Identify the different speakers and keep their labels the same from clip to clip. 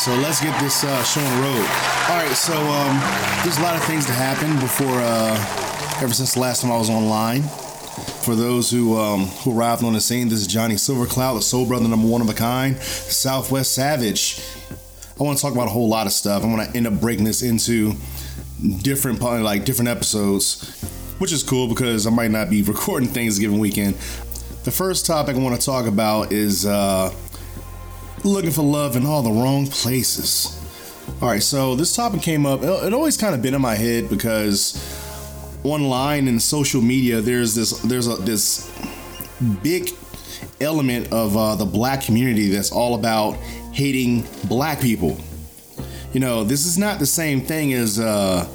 Speaker 1: so let's get this uh, show on the road. All right, so um, there's a lot of things to happen before, uh, ever since the last time I was online. For those who um, who arrived on the scene, this is Johnny Silvercloud, the Soul Brother number one of a kind, Southwest Savage. I want to talk about a whole lot of stuff. I'm going to end up breaking this into different like different episodes, which is cool because I might not be recording things given weekend. The first topic I want to talk about is uh, looking for love in all the wrong places. All right, so this topic came up. It always kind of been in my head because online and social media, there's this there's a this big element of uh, the black community that's all about hating black people. You know, this is not the same thing as uh,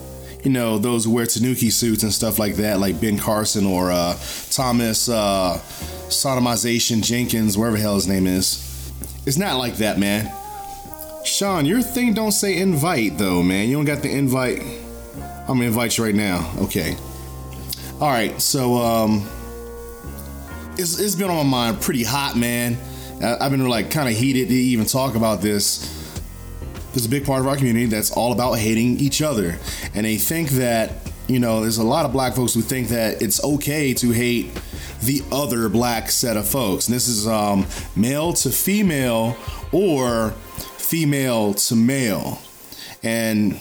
Speaker 1: you know those who wear Tanuki suits and stuff like that, like Ben Carson or uh, Thomas uh, Sodomization Jenkins, wherever hell his name is. It's not like that, man. Sean, your thing don't say invite though, man. You don't got the invite. I'm gonna invite you right now. Okay. All right. So um, it's it's been on my mind pretty hot, man. I've been like kind of heated to even talk about this. There's a big part of our community that's all about hating each other, and they think that you know there's a lot of black folks who think that it's okay to hate the other black set of folks. And this is um, male to female or female to male. And,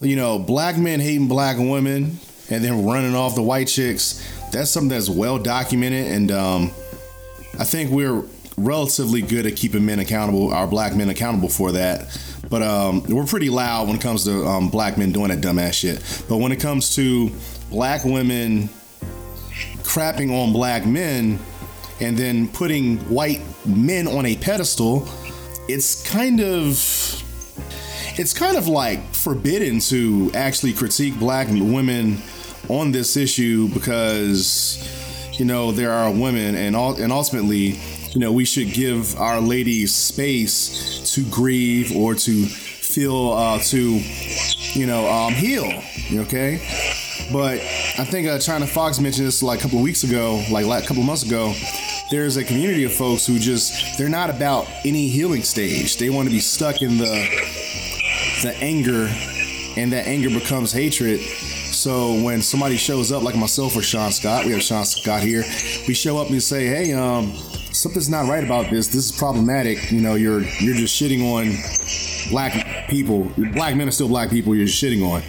Speaker 1: you know, black men hating black women and then running off the white chicks, that's something that's well documented. And um, I think we're relatively good at keeping men accountable, our black men accountable for that. But um, we're pretty loud when it comes to um, black men doing that dumbass shit. But when it comes to black women crapping on black men and then putting white men on a pedestal, it's kind of it's kind of like forbidden to actually critique black women on this issue because you know there are women and all and ultimately you know we should give our ladies space to grieve or to feel uh, to you know um, heal okay but I think uh, Chyna Fox mentioned this like a couple of weeks ago, like, like a couple of months ago. There's a community of folks who just they're not about any healing stage. They want to be stuck in the the anger, and that anger becomes hatred. So when somebody shows up, like myself or Sean Scott, we have Sean Scott here. We show up and say, "Hey, um, something's not right about this. This is problematic. You know, you're you're just shitting on black people. Black men are still black people. You're shitting on."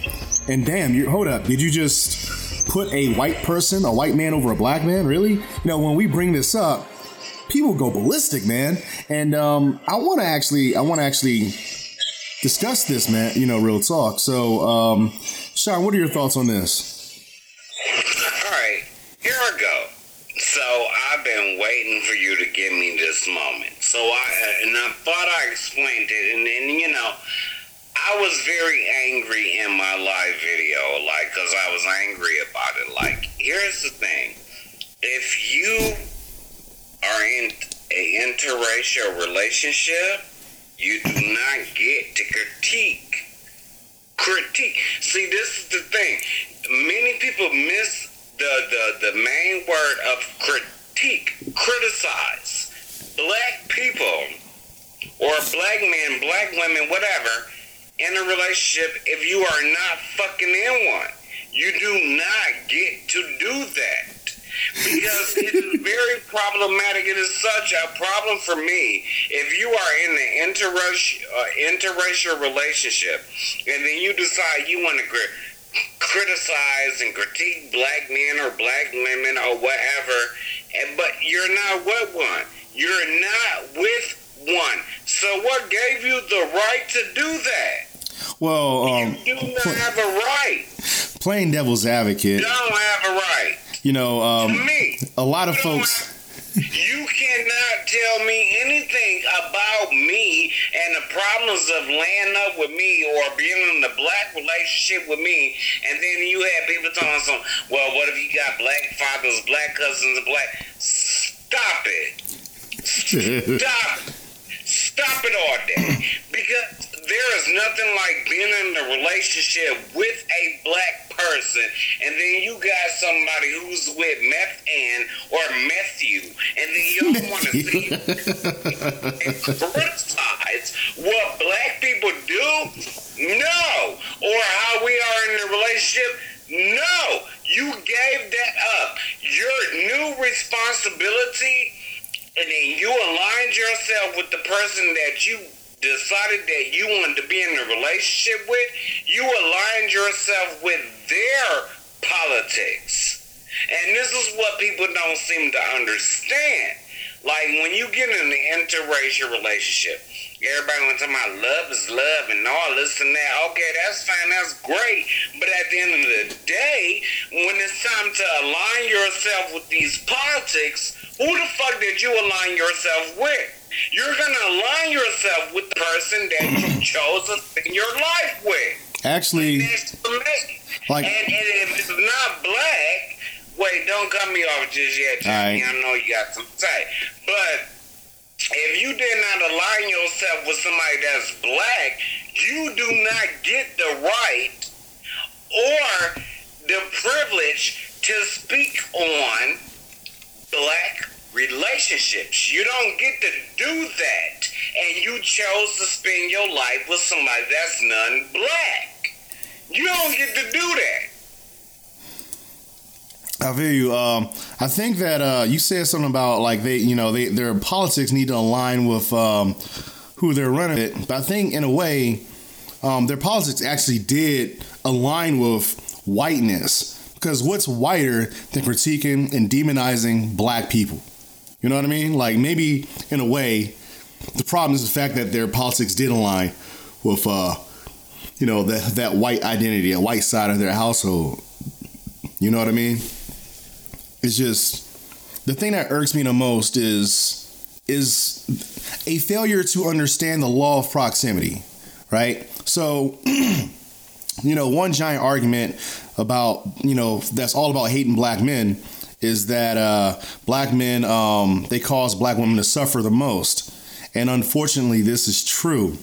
Speaker 1: And damn, you hold up. Did you just put a white person, a white man over a black man? Really? You know, when we bring this up, people go ballistic, man. And um, I want to actually, I want to actually discuss this, man. You know, real talk. So, um, Sean, what are your thoughts on this?
Speaker 2: All right, here I go. So I've been waiting for you to give me this moment. So I uh, and I thought I explained it, and then you know I was very angry in my live video, like, because I was angry about it. Like, here's the thing if you are in an interracial relationship, you do not get to critique. Critique. See, this is the thing. Many people miss the, the, the main word of critique, criticize. Black people or black men, black women, whatever in a relationship if you are not fucking in one. You do not get to do that because it is very problematic. It is such a problem for me if you are in an interracial, uh, interracial relationship and then you decide you want to criticize and critique black men or black women or whatever, and, but you're not with one. You're not with one. So what gave you the right to do that?
Speaker 1: Well,
Speaker 2: um, you do not have a right.
Speaker 1: Playing devil's advocate.
Speaker 2: You don't have a right.
Speaker 1: You know, um,
Speaker 2: to me,
Speaker 1: a lot of folks.
Speaker 2: You cannot tell me anything about me and the problems of laying up with me or being in a black relationship with me, and then you have people telling some, well, what if you got black fathers, black cousins, black? Stop it. Stop. Stop it all day. Because there is nothing like being in a relationship with a black person, and then you got somebody who's with meth and or Matthew, and then you don't want to see and criticize what black people do? No. Or how we are in a relationship? No. You gave that up. Your new responsibility, and then you aligned yourself with the person that you decided that you wanted to be in a relationship with, you aligned yourself with their politics. And this is what people don't seem to understand. Like when you get in an interracial relationship, everybody wants to about love is love and all this and that. Okay, that's fine, that's great. But at the end of the day, when it's time to align yourself with these politics, who the fuck did you align yourself with? You're gonna align yourself with the person that you chose to spend your life with.
Speaker 1: Actually,
Speaker 2: like, and, and if it's not black, wait, don't cut me off just yet, Jimmy. Right. I know you got some to say, but if you did not align yourself with somebody that's black, you do not get the right or the privilege to speak on black relationships. You don't get to do that. And you chose to spend your life with somebody that's non black. You don't get to do that.
Speaker 1: I feel you. Um, I think that uh, you said something about like they, you know, they, their politics need to align with um, who they're running it. But I think in a way, um, their politics actually did align with whiteness. Because what's whiter than critiquing and demonizing black people? You know what I mean? Like maybe in a way, the problem is the fact that their politics did align with, uh, you know, that that white identity, a white side of their household. You know what I mean? It's just the thing that irks me the most is is a failure to understand the law of proximity, right? So, you know, one giant argument about you know that's all about hating black men is that uh, black men um, they cause black women to suffer the most, and unfortunately, this is true.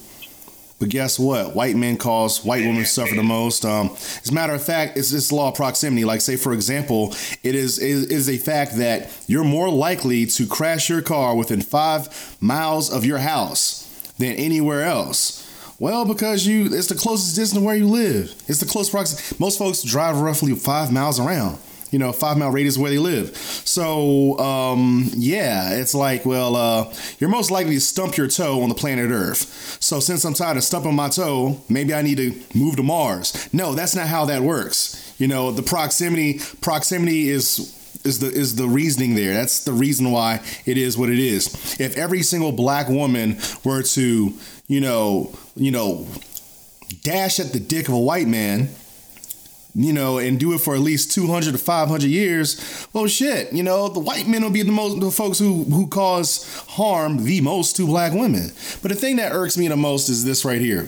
Speaker 1: But guess what? White men cause white women suffer the most. Um, as a matter of fact, it's this law of proximity. Like, say, for example, it is, it is a fact that you're more likely to crash your car within five miles of your house than anywhere else. Well, because you, it's the closest distance where you live. It's the close proximity. Most folks drive roughly five miles around you know, five mile radius where they live. So, um, yeah, it's like, well, uh, you're most likely to stump your toe on the planet Earth. So, since I'm tired of stumping my toe, maybe I need to move to Mars. No, that's not how that works. You know, the proximity proximity is is the is the reasoning there. That's the reason why it is what it is. If every single black woman were to, you know, you know, dash at the dick of a white man, you know, and do it for at least 200 to 500 years, well, shit, you know, the white men will be the most, the folks who, who cause harm the most to black women. But the thing that irks me the most is this right here.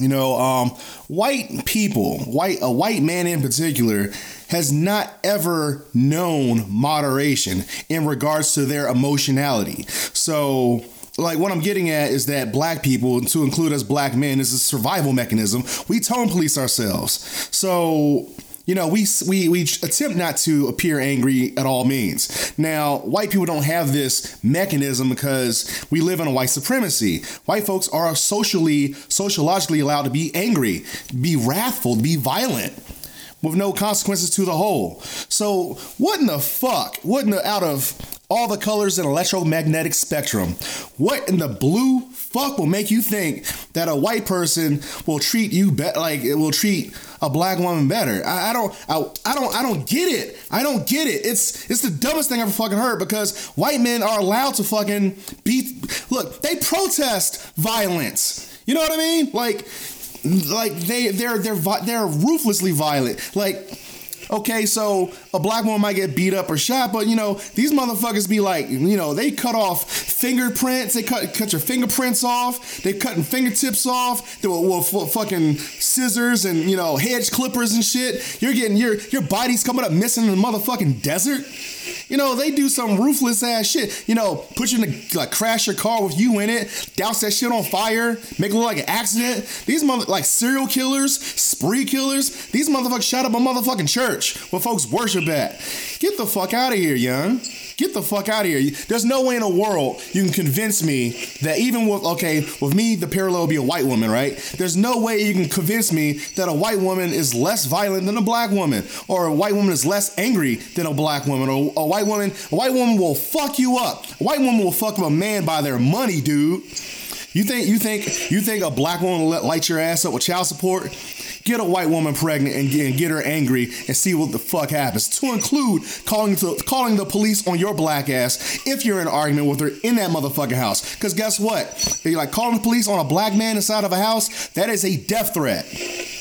Speaker 1: You know, um, white people, white a white man in particular, has not ever known moderation in regards to their emotionality. So like what I'm getting at is that black people, to include us black men, is a survival mechanism. We tone police ourselves. So you know, we, we we attempt not to appear angry at all means. Now, white people don't have this mechanism because we live in a white supremacy. White folks are socially, sociologically allowed to be angry, be wrathful, be violent with no consequences to the whole. So, what in the fuck? What in the out of all the colors in electromagnetic spectrum. What in the blue fuck will make you think that a white person will treat you better, like it will treat a black woman better? I, I don't, I, I don't, I don't get it. I don't get it. It's, it's the dumbest thing I've ever fucking heard because white men are allowed to fucking beat. Look, they protest violence. You know what I mean? Like, like they, they're, they're, they're ruthlessly violent. Like Okay, so a black woman might get beat up or shot, but you know, these motherfuckers be like, you know, they cut off fingerprints, they cut cut your fingerprints off, they cutting fingertips off, they will fucking scissors and you know, hedge clippers and shit. You're getting your your body's coming up missing in the motherfucking desert. You know, they do some ruthless ass shit. You know, put you in a, like crash your car with you in it, douse that shit on fire, make it look like an accident. These mother like serial killers, spree killers. These motherfuckers shot up a motherfucking church where folks worship at. Get the fuck out of here, young. Get the fuck out of here. There's no way in the world you can convince me that even with, okay, with me, the parallel would be a white woman, right? There's no way you can convince me that a white woman is less violent than a black woman, or a white woman is less angry than a black woman, or a white woman, a white woman will fuck you up. A white woman will fuck up a man by their money, dude. You think you think you think a black woman will light your ass up with child support? Get a white woman pregnant and get, and get her angry and see what the fuck happens. To include calling the calling the police on your black ass if you're in an argument with her in that motherfucking house. Because guess what? If You're like calling the police on a black man inside of a house. That is a death threat.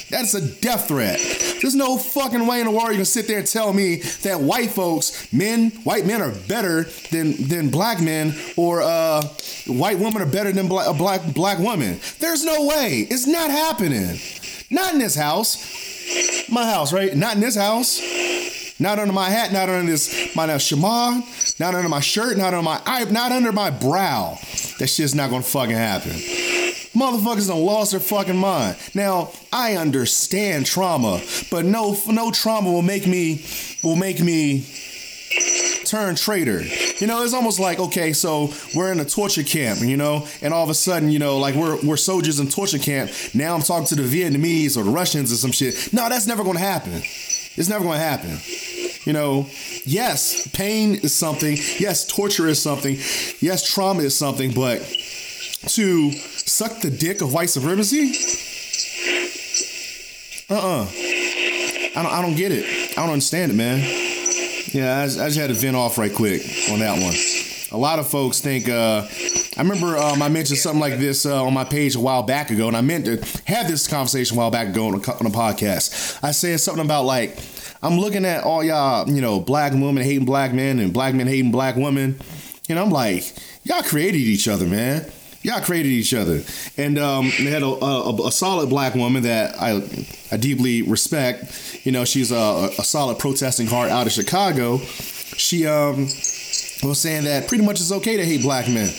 Speaker 1: That's a death threat. There's no fucking way in the world you can sit there and tell me that white folks, men, white men are better than than black men, or uh, white women are better than black black black women. There's no way. It's not happening. Not in this house. My house, right? Not in this house. Not under my hat, not under this my shema, not under my shirt, not under my eye, not under my brow. That shit's not gonna fucking happen. Motherfuckers done lost their fucking mind. Now, I understand trauma, but no no trauma will make me will make me turn traitor. You know, it's almost like okay, so we're in a torture camp, you know, and all of a sudden, you know, like we're we're soldiers in torture camp. Now I'm talking to the Vietnamese or the Russians or some shit. No, that's never going to happen. It's never going to happen. You know, yes, pain is something. Yes, torture is something. Yes, trauma is something. But to suck the dick of white supremacy, uh uh-uh. uh I don't, I don't get it. I don't understand it, man. Yeah, I, I just had to vent off right quick on that one. A lot of folks think. Uh, I remember um, I mentioned something like this uh, on my page a while back ago, and I meant to have this conversation a while back ago on a, on a podcast. I said something about like I'm looking at all y'all, you know, black women hating black men and black men hating black women, and I'm like, y'all created each other, man. Y'all created each other, and um, they had a, a, a, solid black woman that I I deeply respect. You know, she's a, a solid protesting heart out of Chicago. She um was saying that pretty much it's okay to hate black men.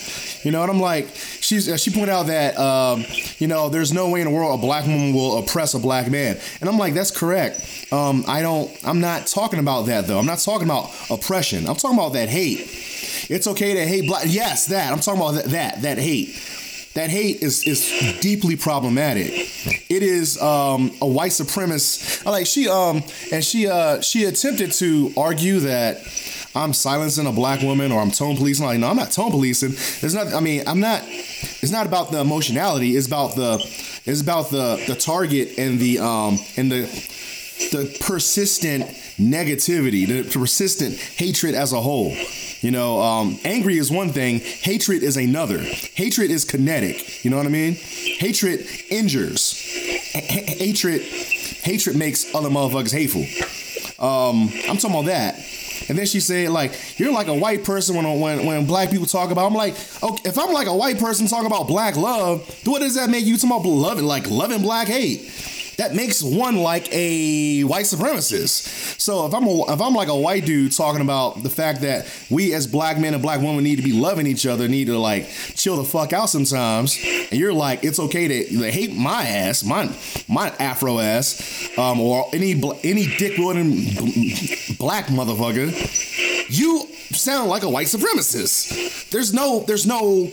Speaker 1: You know, and I'm like, she's uh, she pointed out that um, you know there's no way in the world a black woman will oppress a black man, and I'm like, that's correct. Um, I don't. I'm not talking about that though. I'm not talking about oppression. I'm talking about that hate. It's okay to hate black. Yes, that. I'm talking about that. That, that hate. That hate is is deeply problematic. It is um, a white supremacist. I like she um and she uh she attempted to argue that I'm silencing a black woman or I'm tone policing. Like, no, I'm not tone policing. It's not. I mean, I'm not. It's not about the emotionality. It's about the. It's about the the target and the um and the the persistent negativity, the persistent hatred as a whole. You know, um, angry is one thing, hatred is another. Hatred is kinetic. You know what I mean? Hatred injures. Hatred, hatred makes other motherfuckers hateful. Um, I'm talking about that. And then she said, like, you're like a white person when, when when black people talk about. I'm like, okay, if I'm like a white person talking about black love, what does that make you talking about loving like loving black hate? That makes one like a white supremacist. So if I'm a, if I'm like a white dude talking about the fact that we as black men and black women need to be loving each other, need to like chill the fuck out sometimes, and you're like it's okay to hate my ass, my my afro ass, um, or any any dick wielding black motherfucker, you sound like a white supremacist. There's no, there's no,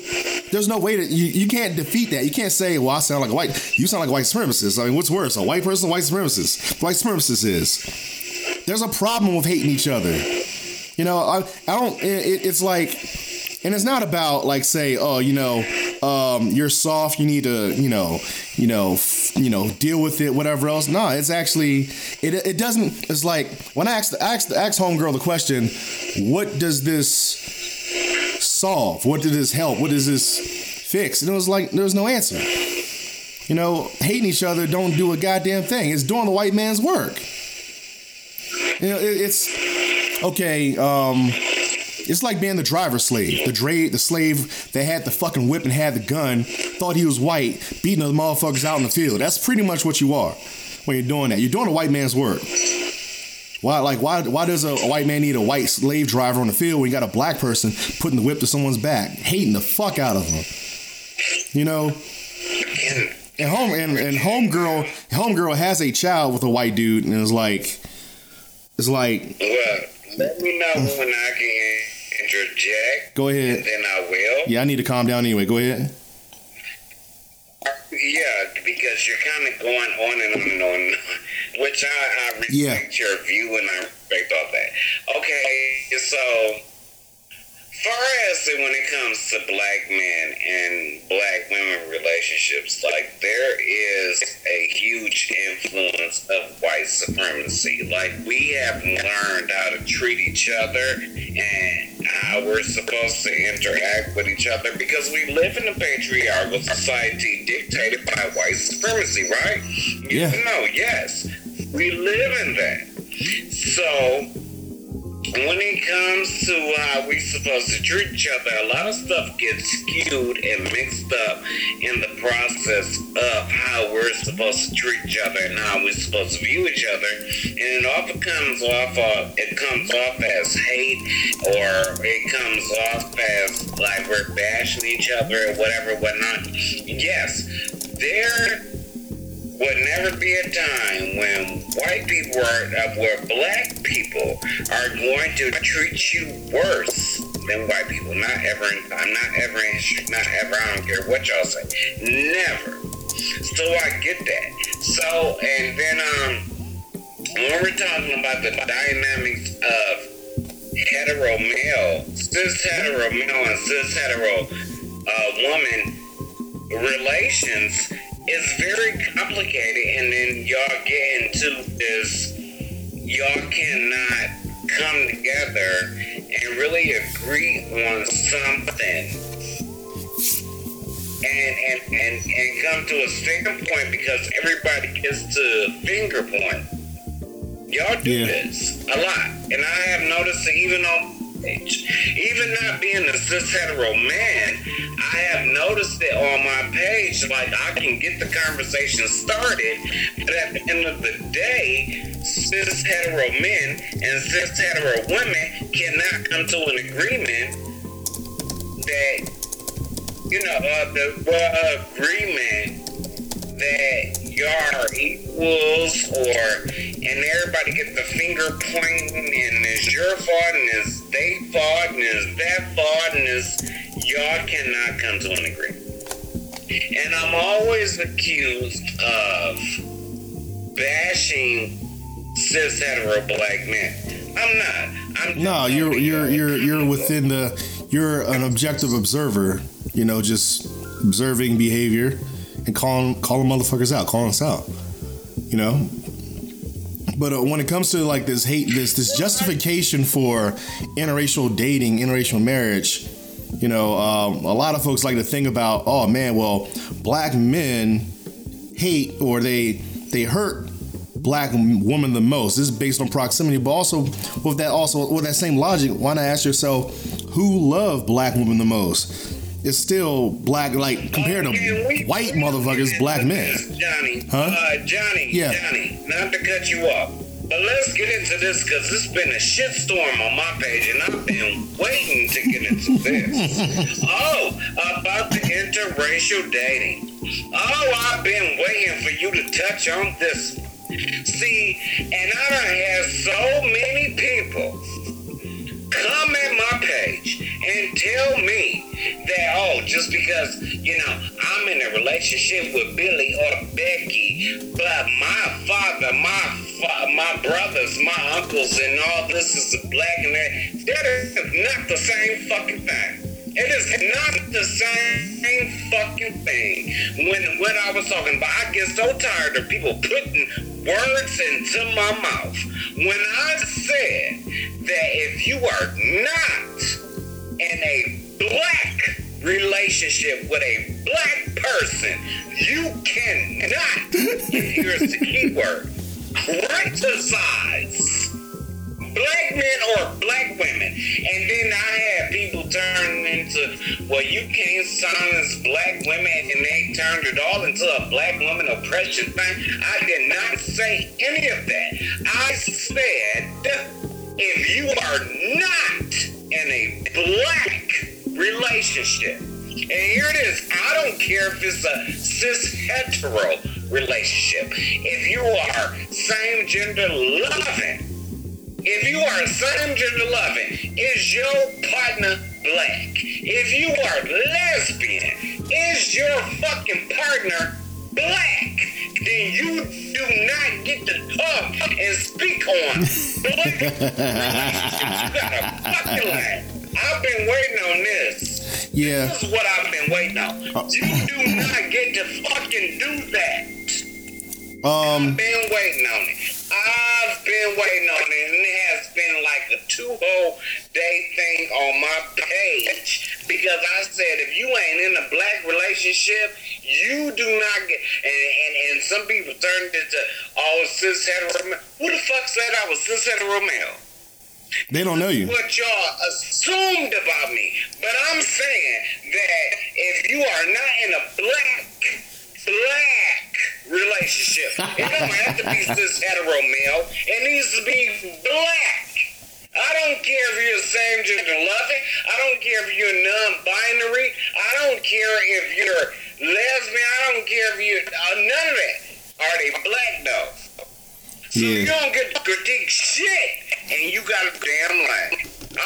Speaker 1: there's no way that you, you can't defeat that. You can't say, well, I sound like a white, you sound like a white supremacist. I mean, what's worse, a white person, white supremacist? White supremacist is. There's a problem with hating each other. You know, I, I don't, it, it's like, and it's not about like say oh you know um, you're soft you need to you know you know f- you know deal with it whatever else no it's actually it, it doesn't it's like when i asked the asked the asked homegirl the question what does this solve what does this help what does this fix and it was like there was no answer you know hating each other don't do a goddamn thing it's doing the white man's work you know it, it's okay um it's like being the driver's slave. The dra- the slave that had the fucking whip and had the gun, thought he was white, beating the motherfuckers out in the field. That's pretty much what you are when you're doing that. You're doing a white man's work. Why, like, why, why does a, white man need a white slave driver on the field when you got a black person putting the whip to someone's back, hating the fuck out of them? You know. And home and, and homegirl, homegirl has a child with a white dude, and it's like, it's like.
Speaker 2: Well, let me know hmm. when I can interject.
Speaker 1: Go ahead.
Speaker 2: then I will.
Speaker 1: Yeah, I need to calm down anyway. Go ahead.
Speaker 2: Yeah, because you're kind of going on and on and on, which I, I respect
Speaker 1: Yeah.
Speaker 2: your view and I respect all that. Okay, so far as when it comes to black men and black women relationships, like there is a huge influence of white supremacy. Like we have learned how to treat each other and how we're supposed to interact with each other because we live in a patriarchal society dictated by white supremacy, right?
Speaker 1: Yeah.
Speaker 2: No, yes. We live in that. So when it comes to how we supposed to treat each other, a lot of stuff gets skewed and mixed up in the process of how we're supposed to treat each other and how we're supposed to view each other, and it often comes off of it comes off as hate or it comes off as like we're bashing each other or whatever, whatnot. Yes, there would never be a time when white people are, uh, where black people are going to treat you worse than white people. Not ever. I'm not ever. Not ever. I don't care what y'all say. Never. So I get that. So and then um, when we're talking about the dynamics of hetero male, cis hetero male, and cis hetero uh, woman relations is very complicated, and then y'all get into this. Y'all cannot come together and really agree on something. And, and, and, and come to a standpoint because everybody gets to finger point. Y'all do
Speaker 1: Yeah.
Speaker 2: this a lot. And I have noticed that even on page, even not being a cis hetero man, I have noticed it on my page. Like I can get the conversation started, but at the end of the day, cis hetero men and cis hetero women cannot come to an agreement that you know uh, the well, agreement that y'all are equals or and everybody gets the finger pointing and it's your fault and it's they fault and it's that fault and it's y'all cannot come to an agreement. And I'm always accused of bashing cis hetero black men. I'm not. I'm
Speaker 1: No, you're you're you're you're within the you're an objective observer. You know, just observing behavior and calling calling motherfuckers out, calling us out. You know. But uh, when it comes to like this hate, this this justification for interracial dating, interracial marriage, you know, um, a lot of folks like to think about, oh man, well, black men hate or they they hurt black women the most. This is based on proximity, but also with that also with that same logic, why not ask yourself who love black women the most? It's still black, like compared to
Speaker 2: we-
Speaker 1: white motherfuckers, black men.
Speaker 2: Johnny,
Speaker 1: Huh?
Speaker 2: uh, Johnny,
Speaker 1: Yeah.
Speaker 2: Johnny, not to cut you off, but let's get into this because it's been a shitstorm on my page and I've been waiting to get into this. oh, about the interracial dating. Oh, I've been waiting for you to touch on this. See, and I done had so many people come at my page and tell me that oh just because you know I'm in a relationship with Billy or Becky but my father my my brothers my uncles and all this is black and that that is not the same fucking thing it is not the same fucking thing. When when I was talking about, I get so tired of people putting words into my mouth. When I said that if you are not in a black relationship with a black person, you cannot, here's the key word, criticize black men or black women. And then I had people turn into, well, you can't silence black women, and they turned it all into a black woman oppression thing. I did not say any of that. I said, if you are not in a black relationship, and here it is, I don't care if it's a cis hetero relationship. If you are same gender loving, if you are same gender loving, is your partner black? If you are lesbian, is your fucking partner black? Then you do not get to talk and speak on black relationships. You got a fucking lie. I've been waiting on this.
Speaker 1: Yeah.
Speaker 2: This is what I've been waiting on.
Speaker 1: Uh,
Speaker 2: You do not get to fucking do that.
Speaker 1: Um.
Speaker 2: I've been waiting on it. I've been waiting on it, and it has been like a two whole day thing on my page because I said if you ain't in a black relationship, you do not get. And and, and some people turned it to oh cis hetero. Who the fuck said I was cis hetero male?
Speaker 1: They don't know you.
Speaker 2: what y'all assumed about me. But I'm saying that if you are not in a black, black relationship, it don't have to be cis hetero male. It needs to be black. I don't care if you're same gender loving. I don't care if you're non-binary. I don't care if you're lesbian. I don't care if you're uh, none of that. Are they black though? So
Speaker 1: Yeah.
Speaker 2: you don't get to critique shit, and you got a damn lie.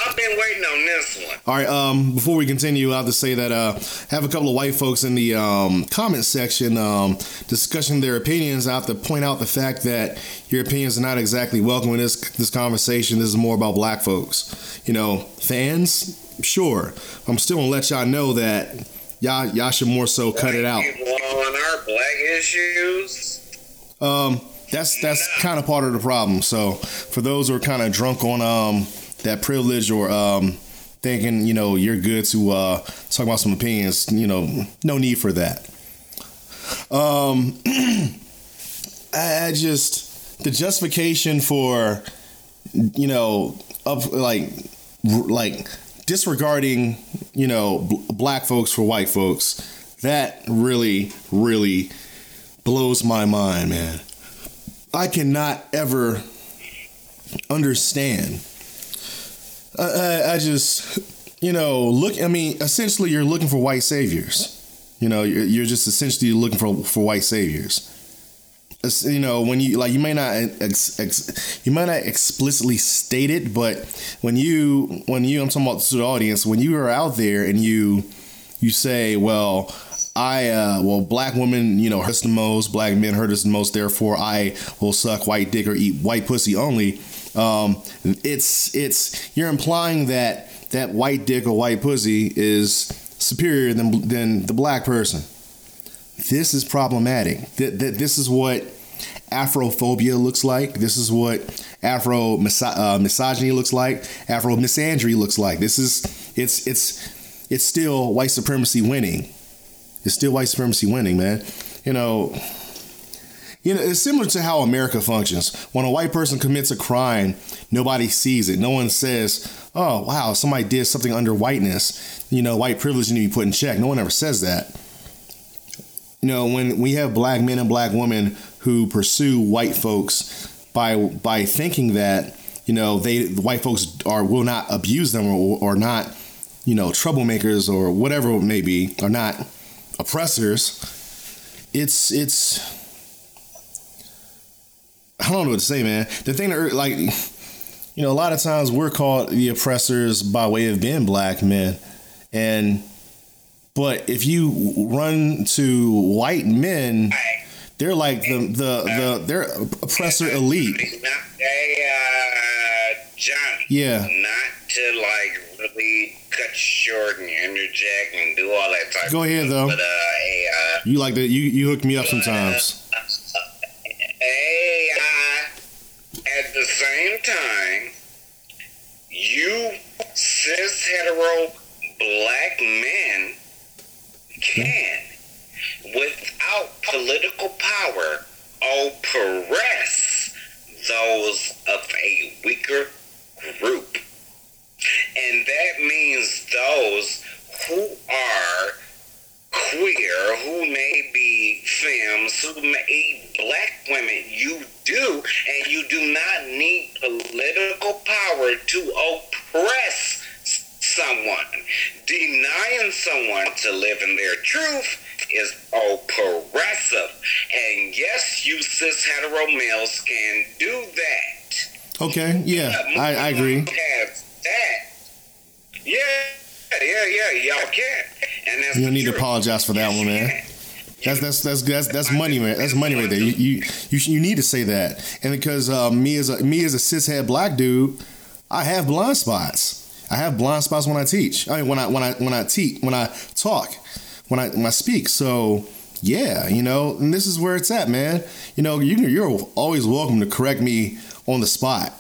Speaker 2: I've been waiting on this one.
Speaker 1: All right. Um. Before we continue, I have to say that uh, I have a couple of white folks in the um comment section um discussing their opinions. I have to point out the fact that your opinions are not exactly welcome in this this conversation. This is more about black folks. You know, fans. Sure, I'm still gonna let y'all know that y'all y'all should more so cut it out.
Speaker 2: On our black issues.
Speaker 1: Um, that's that's kind of part of the problem. So for those who are kind of drunk on um that privilege or um thinking you know you're good to uh talk about some opinions, you know, no need for that. Um, I, I just the justification for you know up like like disregarding you know bl- black folks for white folks that really really blows my mind man i cannot ever understand. I, I, I just you know look i mean essentially you're looking for white saviors. You know you're, you're just essentially looking for for white saviors. You know when you like you may not ex, ex, you might not explicitly state it but when you when you i'm talking about to the audience when you are out there and you you say well I uh well black women you know hurt us the most black men hurt us the most therefore I will suck white dick or eat white pussy only um it's it's you're implying that that white dick or white pussy is superior than than the black person this is problematic. That th- this is what Afrophobia looks like. This is what Afro miso- uh, misogyny looks like. Afro misandry looks like. This is it's it's it's still white supremacy winning. It's still white supremacy winning, man. You know, you know, it's similar to how America functions. When a white person commits a crime, nobody sees it. No one says, "Oh, wow, somebody did something under whiteness." You know, white privilege need to be put in check. No one ever says that you know when we have black men and black women who pursue white folks by by thinking that you know they the white folks are will not abuse them or, or not you know troublemakers or whatever it may be are not oppressors it's it's i don't know what to say man the thing that like you know a lot of times we're called the oppressors by way of being black men and but if you run to white men, they're like the the the they're oppressor elite.
Speaker 2: Not, hey, uh, Johnny.
Speaker 1: Yeah.
Speaker 2: Not to like really cut short and interject and do all that type.
Speaker 1: Go ahead, though.
Speaker 2: But uh, hey, uh,
Speaker 1: You like that? You you hook me up sometimes.
Speaker 2: hey, uh, at the same time, you cis hetero black men can, without political power, oppress those of a weaker group. And that means those who are queer, who may be femmes, who may black women, you do, and you do not need political power to oppress someone. Denying someone to live in their truth is oppressive. And yes, you cis hetero males can do that.
Speaker 1: Okay, yeah, I, I agree
Speaker 2: that. Yeah, yeah, yeah, y'all can. And that's
Speaker 1: You don't need to apologize for that
Speaker 2: Yes,
Speaker 1: one, man. That's that's that's that's that's money, man. That's money right there. You you you, sh- you need to say that, and because uh, me as a me as a cishet black dude, I have blind spots. I have blind spots when I teach. I mean, when I when I when I teach, when I talk, when I when I speak. So yeah, you know, and this is where it's at, man. You know, you you're always welcome to correct me on the spot.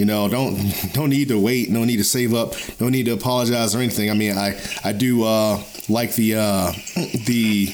Speaker 1: You know, don't don't need to wait, no need to save up, no need to apologize or anything. I mean, I I do uh, like the uh, the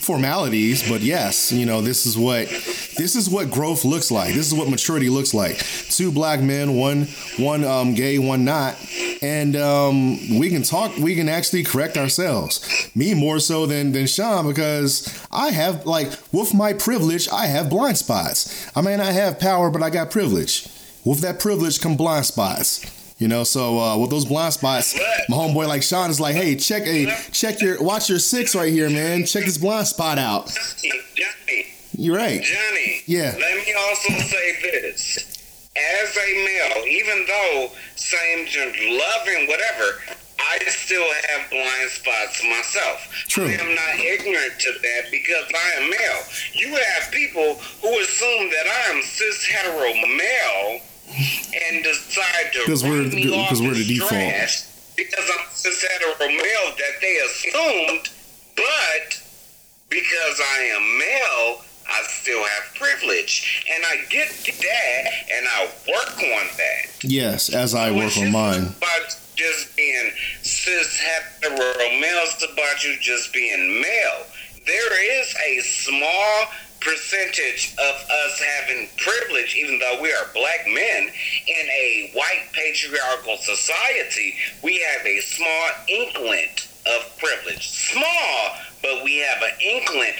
Speaker 1: formalities, but yes, you know, this is what this is what growth looks like. This is what maturity looks like. Two black men, one one um, gay, one not, and um, we can talk. We can actually correct ourselves. Me more so than than Sean because I have like with my privilege, I have blind spots. I may not have power, but I got privilege. With that privilege come blind spots. You know, so uh, with those blind spots, my homeboy like Sean is like, "Hey, check, a check your, watch your six right here, man. Check this blind spot out."
Speaker 2: Johnny,
Speaker 1: You're right.
Speaker 2: Johnny.
Speaker 1: Yeah.
Speaker 2: Let me also say this. As a male, even though same gender, loving, whatever, I still have blind spots myself.
Speaker 1: True.
Speaker 2: I am not ignorant to that because I am male. You have people who assume that I am cis hetero male and decide to
Speaker 1: 'Cause we're-
Speaker 2: write me off
Speaker 1: 'cause we're the default.
Speaker 2: because I'm cis hetero male that they assumed, but because I am male, I still have privilege. And I get that and I work on that.
Speaker 1: Yes, as I
Speaker 2: So
Speaker 1: work on mine.
Speaker 2: About just being cis hetero male, it's about you just being male. There is a small percentage of us having privilege, even though we are black men in a white patriarchal society. We have a small inkling of privilege. Small, but we have an inkling.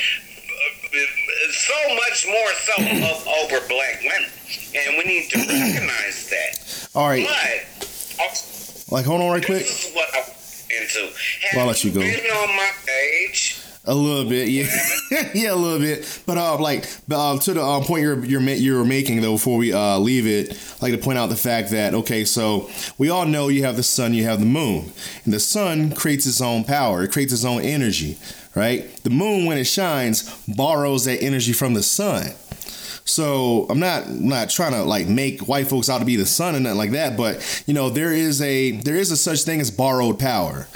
Speaker 2: So much more so of over black women, and we need to recognize that.
Speaker 1: All right,
Speaker 2: But
Speaker 1: like hold on right quick.
Speaker 2: this is what I'm into. Have
Speaker 1: Well, I'll let you go.
Speaker 2: Been on my page.
Speaker 1: A little bit, yeah, yeah, a little bit. But uh, like, but, uh, to the uh, point you're you're you're making though, before we uh, leave it, I'd like to point out the fact that okay, so we all know you have the sun, you have the moon, and the sun creates its own power, it creates its own energy, right? The moon, when it shines, borrows that energy from the sun. So I'm not I'm not trying to like make white folks out to be the sun and nothing like that, but you know there is a there is a such thing as borrowed power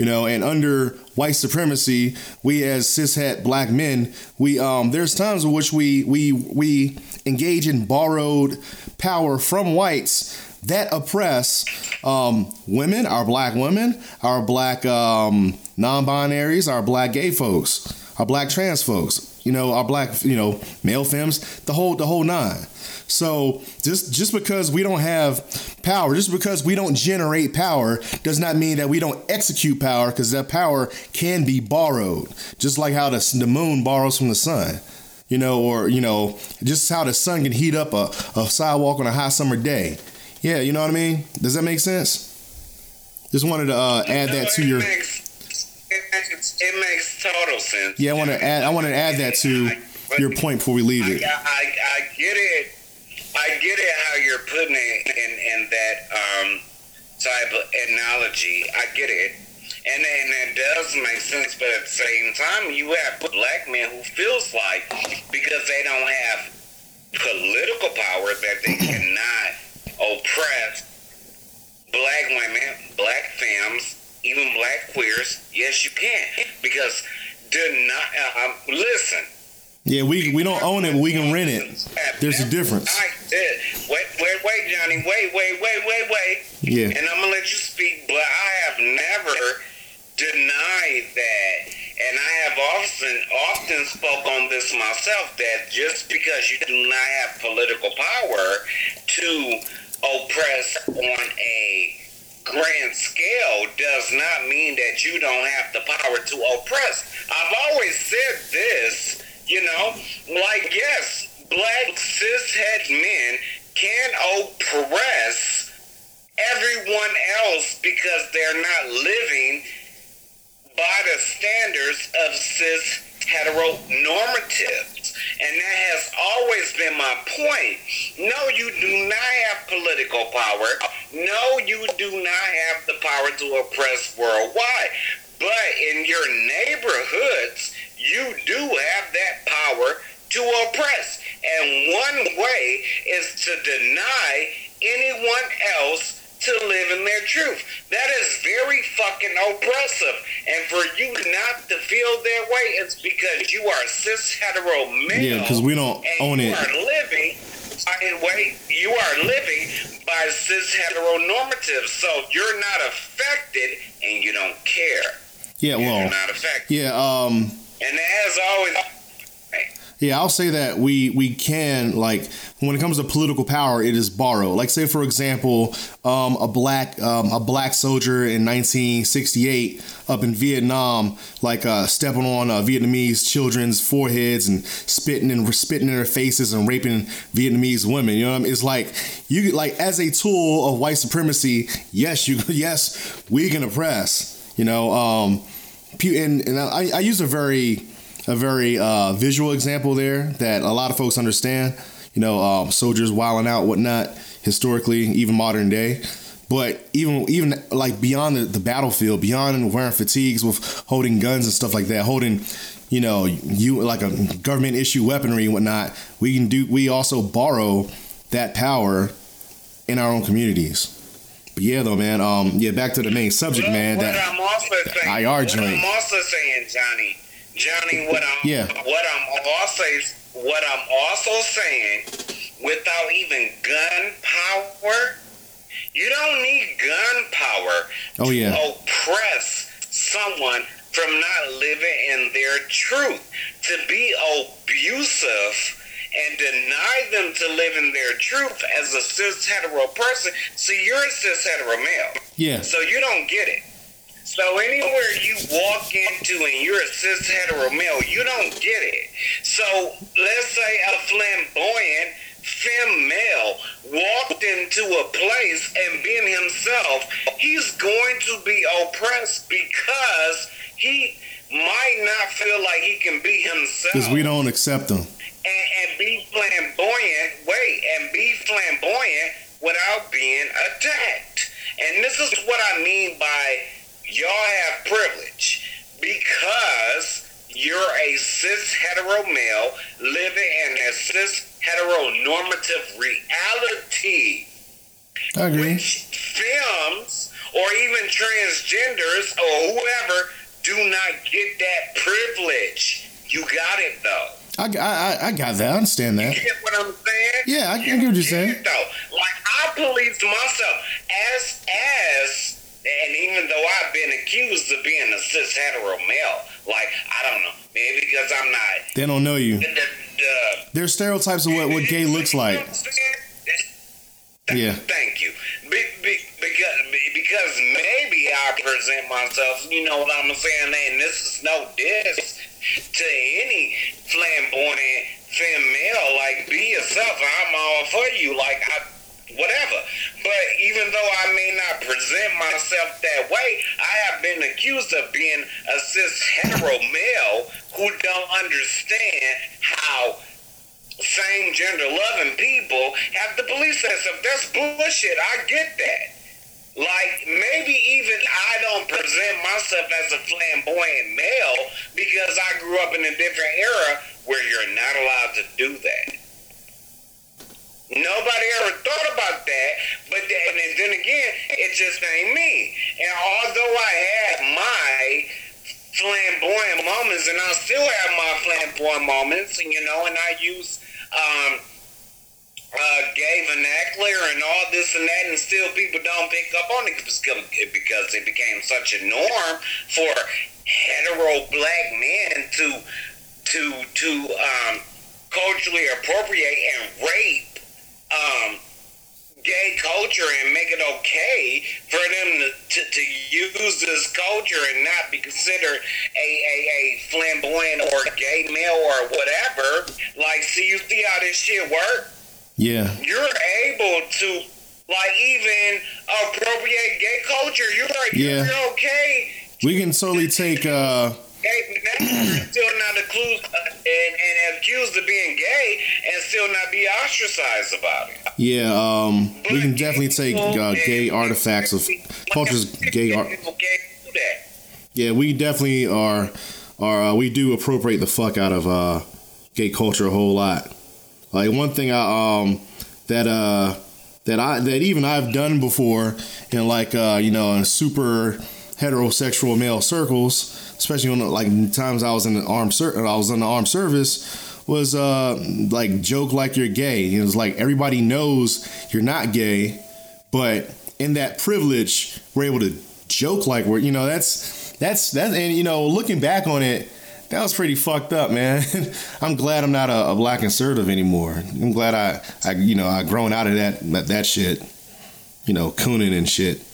Speaker 1: you know and under white supremacy we as cishet black men we um there's times in which we we we engage in borrowed power from whites that oppress um, women our black women our black um, non-binaries our black gay folks our black trans folks you know our black you know male femmes the whole the whole nine so just just because we don't have power, just because we don't generate power, does not mean that we don't execute power. Because that power can be borrowed, just like how the, the moon borrows from the sun. You know, or you know, just how the sun can heat up a, a sidewalk on a hot summer day. Yeah, you know what I mean. Does that make sense? Just wanted to uh, add that to your.
Speaker 2: Makes, it, makes, it makes total sense.
Speaker 1: Yeah, I want to add. I want to add that to your point before we leave
Speaker 2: I,
Speaker 1: it.
Speaker 2: I, I get it. I get it how you're putting it in, in that um, type of analogy. I get it. And, and it does make sense, but at the same time, you have black men who feels like because they don't have political power that they cannot oppress black women, black femmes, even black queers. Yes, you can because deny. Uh, um, listen,
Speaker 1: Yeah, we we don't own it, but we can rent it. There's a difference.
Speaker 2: I. Wait, wait, wait, Johnny. Wait, wait, wait, wait, wait.
Speaker 1: Yeah.
Speaker 2: And I'm gonna let you speak, but I have never denied that, and I have often often spoke on this myself that just because you do not have political power to oppress on a grand scale does not mean that you don't have the power to oppress. I've always said this, you know, like yes, black cishet men can oppress everyone else because they're not living by the standards of cis heteronormatives. And that has always been my point. No, you do not have political power. No, you do not have the power to oppress worldwide. But in your neighborhoods, you do have that power to oppress. And one way is to deny anyone else to live in their truth. That is very fucking oppressive. And for you not to feel that way, it's because you are cis hetero male.
Speaker 1: Yeah, because we don't own
Speaker 2: you
Speaker 1: it.
Speaker 2: are living. Wait, you are living by cis heteronormative, so you're not affected and you don't care.
Speaker 1: Yeah, well,
Speaker 2: You're not affected.
Speaker 1: yeah, um,
Speaker 2: And as always.
Speaker 1: Yeah, I'll say that we we can like when it comes to political power, it is borrowed. Like say for example, um, a black um, a black soldier in 1968 up in Vietnam, like uh, stepping on uh, Vietnamese children's foreheads and spitting and spitting in their faces and raping Vietnamese women. You know, what I mean? it's like you like as a tool of white supremacy. Yes, you yes we can oppress. You know, um, and and I, I use a very a very uh, visual example there that a lot of folks understand. You know, um, soldiers wilding out, whatnot, historically, even modern day. But even even like beyond the, the battlefield, beyond wearing fatigues with holding guns and stuff like that, holding, you know, you like a government issue weaponry and whatnot, we can do. We also borrow that power in our own communities. But yeah, though, man. Um, yeah, back to the main subject,
Speaker 2: Well,
Speaker 1: man.
Speaker 2: What
Speaker 1: That
Speaker 2: I'm also saying,
Speaker 1: IR joint.
Speaker 2: I'm also saying, Johnny, Johnny, what I'm,
Speaker 1: Yeah.
Speaker 2: what I'm also, what I'm also saying, without even gun power, you don't need gun power
Speaker 1: Oh,
Speaker 2: to
Speaker 1: yeah.
Speaker 2: oppress someone from not living in their truth. To be abusive and deny them to live in their truth as a cis hetero person. See, you're a cis hetero male.
Speaker 1: yeah,
Speaker 2: So you don't get it. So anywhere you walk into and you're a cis hetero male, you don't get it. So let's say a flamboyant femme male walked into a place and being himself, he's going to be oppressed because he might not feel like he can be himself
Speaker 1: because we don't accept them.
Speaker 2: and, and be flamboyant, wait, and be flamboyant without being attacked. And this is what I mean by y'all have privilege because you're a cis hetero male living in a cis heteronormative reality
Speaker 1: I agree.
Speaker 2: which films or even transgenders or whoever do not get that privilege. You got it though.
Speaker 1: I, I, I got that. I understand that.
Speaker 2: You get what I'm saying?
Speaker 1: Yeah, I- I get what you're saying.
Speaker 2: Though, like I police myself as as, and even though I've been accused of being a cis hetero male, like I don't know, maybe because I'm not.
Speaker 1: They don't know you.
Speaker 2: The, the,
Speaker 1: There's stereotypes of what, what gay looks like.
Speaker 2: You know what I'm saying? Th-
Speaker 1: Yeah.
Speaker 2: Thank you. Be, be, because because maybe I present myself. You know what I'm saying? And this is no diss to any flamboyant female. Like be yourself. I'm all for you. Like I. Whatever, even though I may not present myself that way, I have been accused of being a cis hetero male who don't understand how same gender loving people have the police that stuff. That's bullshit. I get that. Like maybe even I don't present myself as a flamboyant male because I grew up in a different era where you're not allowed to do that. Nobody ever thought about that, but then, and then again, it just ain't me. And although I had my flamboyant moments, and I still have my flamboyant moments, and you know, and I use um, uh, gay vernacular and all this and that, and still people don't pick up on it because because it became such a norm for hetero black men to to to um, culturally appropriate and rape um, gay culture and make it okay for them to, to, to use this culture and not be considered a, a, a flamboyant or gay male or whatever. Like, see, you see how this shit work?
Speaker 1: Yeah.
Speaker 2: You're able to like even appropriate gay culture. You're like,
Speaker 1: Yeah.
Speaker 2: you're okay.
Speaker 1: We can totally take. uh
Speaker 2: Gay, still not accused uh, and, and accused of being gay and still not be ostracized about it.
Speaker 1: Yeah, um, we can definitely take uh, gay artifacts of cultures. Gay art.
Speaker 2: People can't do that.
Speaker 1: Yeah, we definitely are. Are uh, we do appropriate the fuck out of uh, gay culture a whole lot. Like one thing I um that uh that I that even I've done before in like uh you know in super heterosexual male circles, especially when like times I was in the armed ser- I was in the armed service was uh like joke like you're gay. It was like everybody knows you're not gay, but in that privilege we're able to joke like we're you know that's that's that and you know looking back on it that was pretty fucked up man. I'm glad i'm not a, a black conservative anymore. I'm glad i i you know i grown out of that that, that shit you know cooning and shit.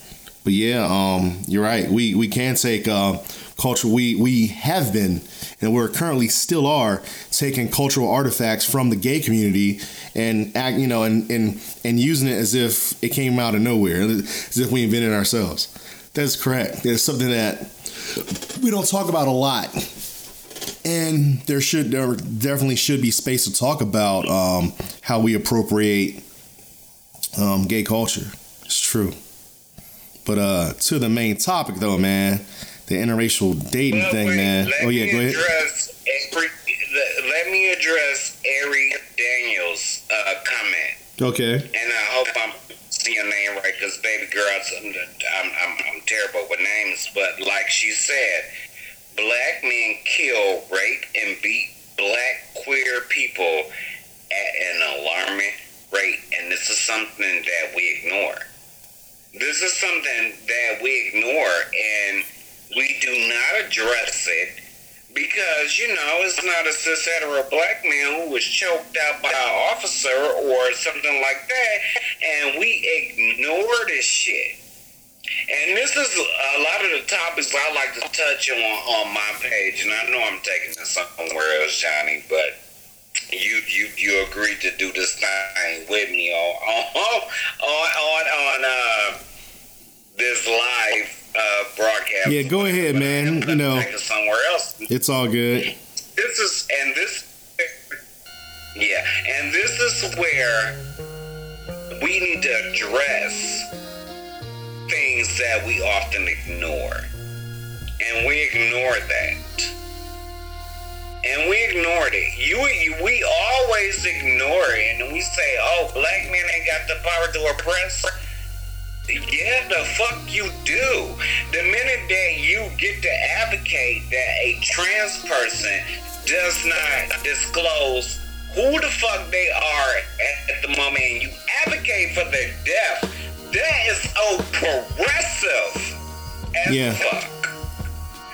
Speaker 1: But yeah um you're right. We we can take uh culture we we have been and we're currently still are taking cultural artifacts from the gay community and act you know and and and using it as if it came out of nowhere as if we invented ourselves. That's correct. It's something that we don't talk about a lot. And there should there definitely should be space to talk about um, how we appropriate um, gay culture. It's true. But uh to the main topic though man the interracial dating thing
Speaker 2: wait,
Speaker 1: man oh yeah go ahead
Speaker 2: Ari, let, let me address Ari Daniels' uh, comment.
Speaker 1: okay
Speaker 2: And I hope I'm saying your name right because, baby girl, I'm, I'm, I'm, I'm terrible with names. But like she said, black men kill, rape, and beat black queer people at an alarming rate. And this is something that we ignore. This is something that we ignore and we do not address it because you know it's not a cis hetero black man who was choked out by an officer or something like that, and we ignore this shit. And this is a lot of the topics I like to touch on on my page, and I know I'm taking this somewhere else, Johnny, but you you you agreed to do this thing with me on on on on, uh, this live uh, broadcast.
Speaker 1: Yeah, go ahead, man. You know.
Speaker 2: somewhere else
Speaker 1: it's all good
Speaker 2: this is and this yeah and this is where we need to address things that we often ignore and we ignore that and we ignored it you, you we always ignore it and we say oh black men ain't got the power to oppress yeah, the fuck you do. The minute that you get to advocate that a trans person does not disclose who the fuck they are at the moment and you advocate for their death, that is so progressive as
Speaker 1: Yeah.
Speaker 2: fuck.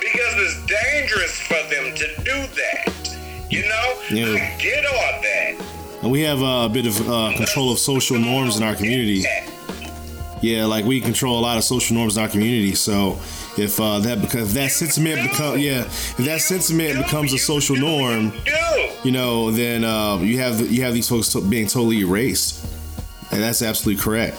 Speaker 2: Because it's dangerous for them to do that. You know?
Speaker 1: Yeah.
Speaker 2: I get all that.
Speaker 1: and we have uh, a bit of uh, control of social norms in our community Yeah, like we control a lot of social norms in our community. So if uh, that because if that sentiment become yeah, if that sentiment becomes a social norm, you know, then uh, you have you have these folks to- being totally erased, and that's absolutely correct.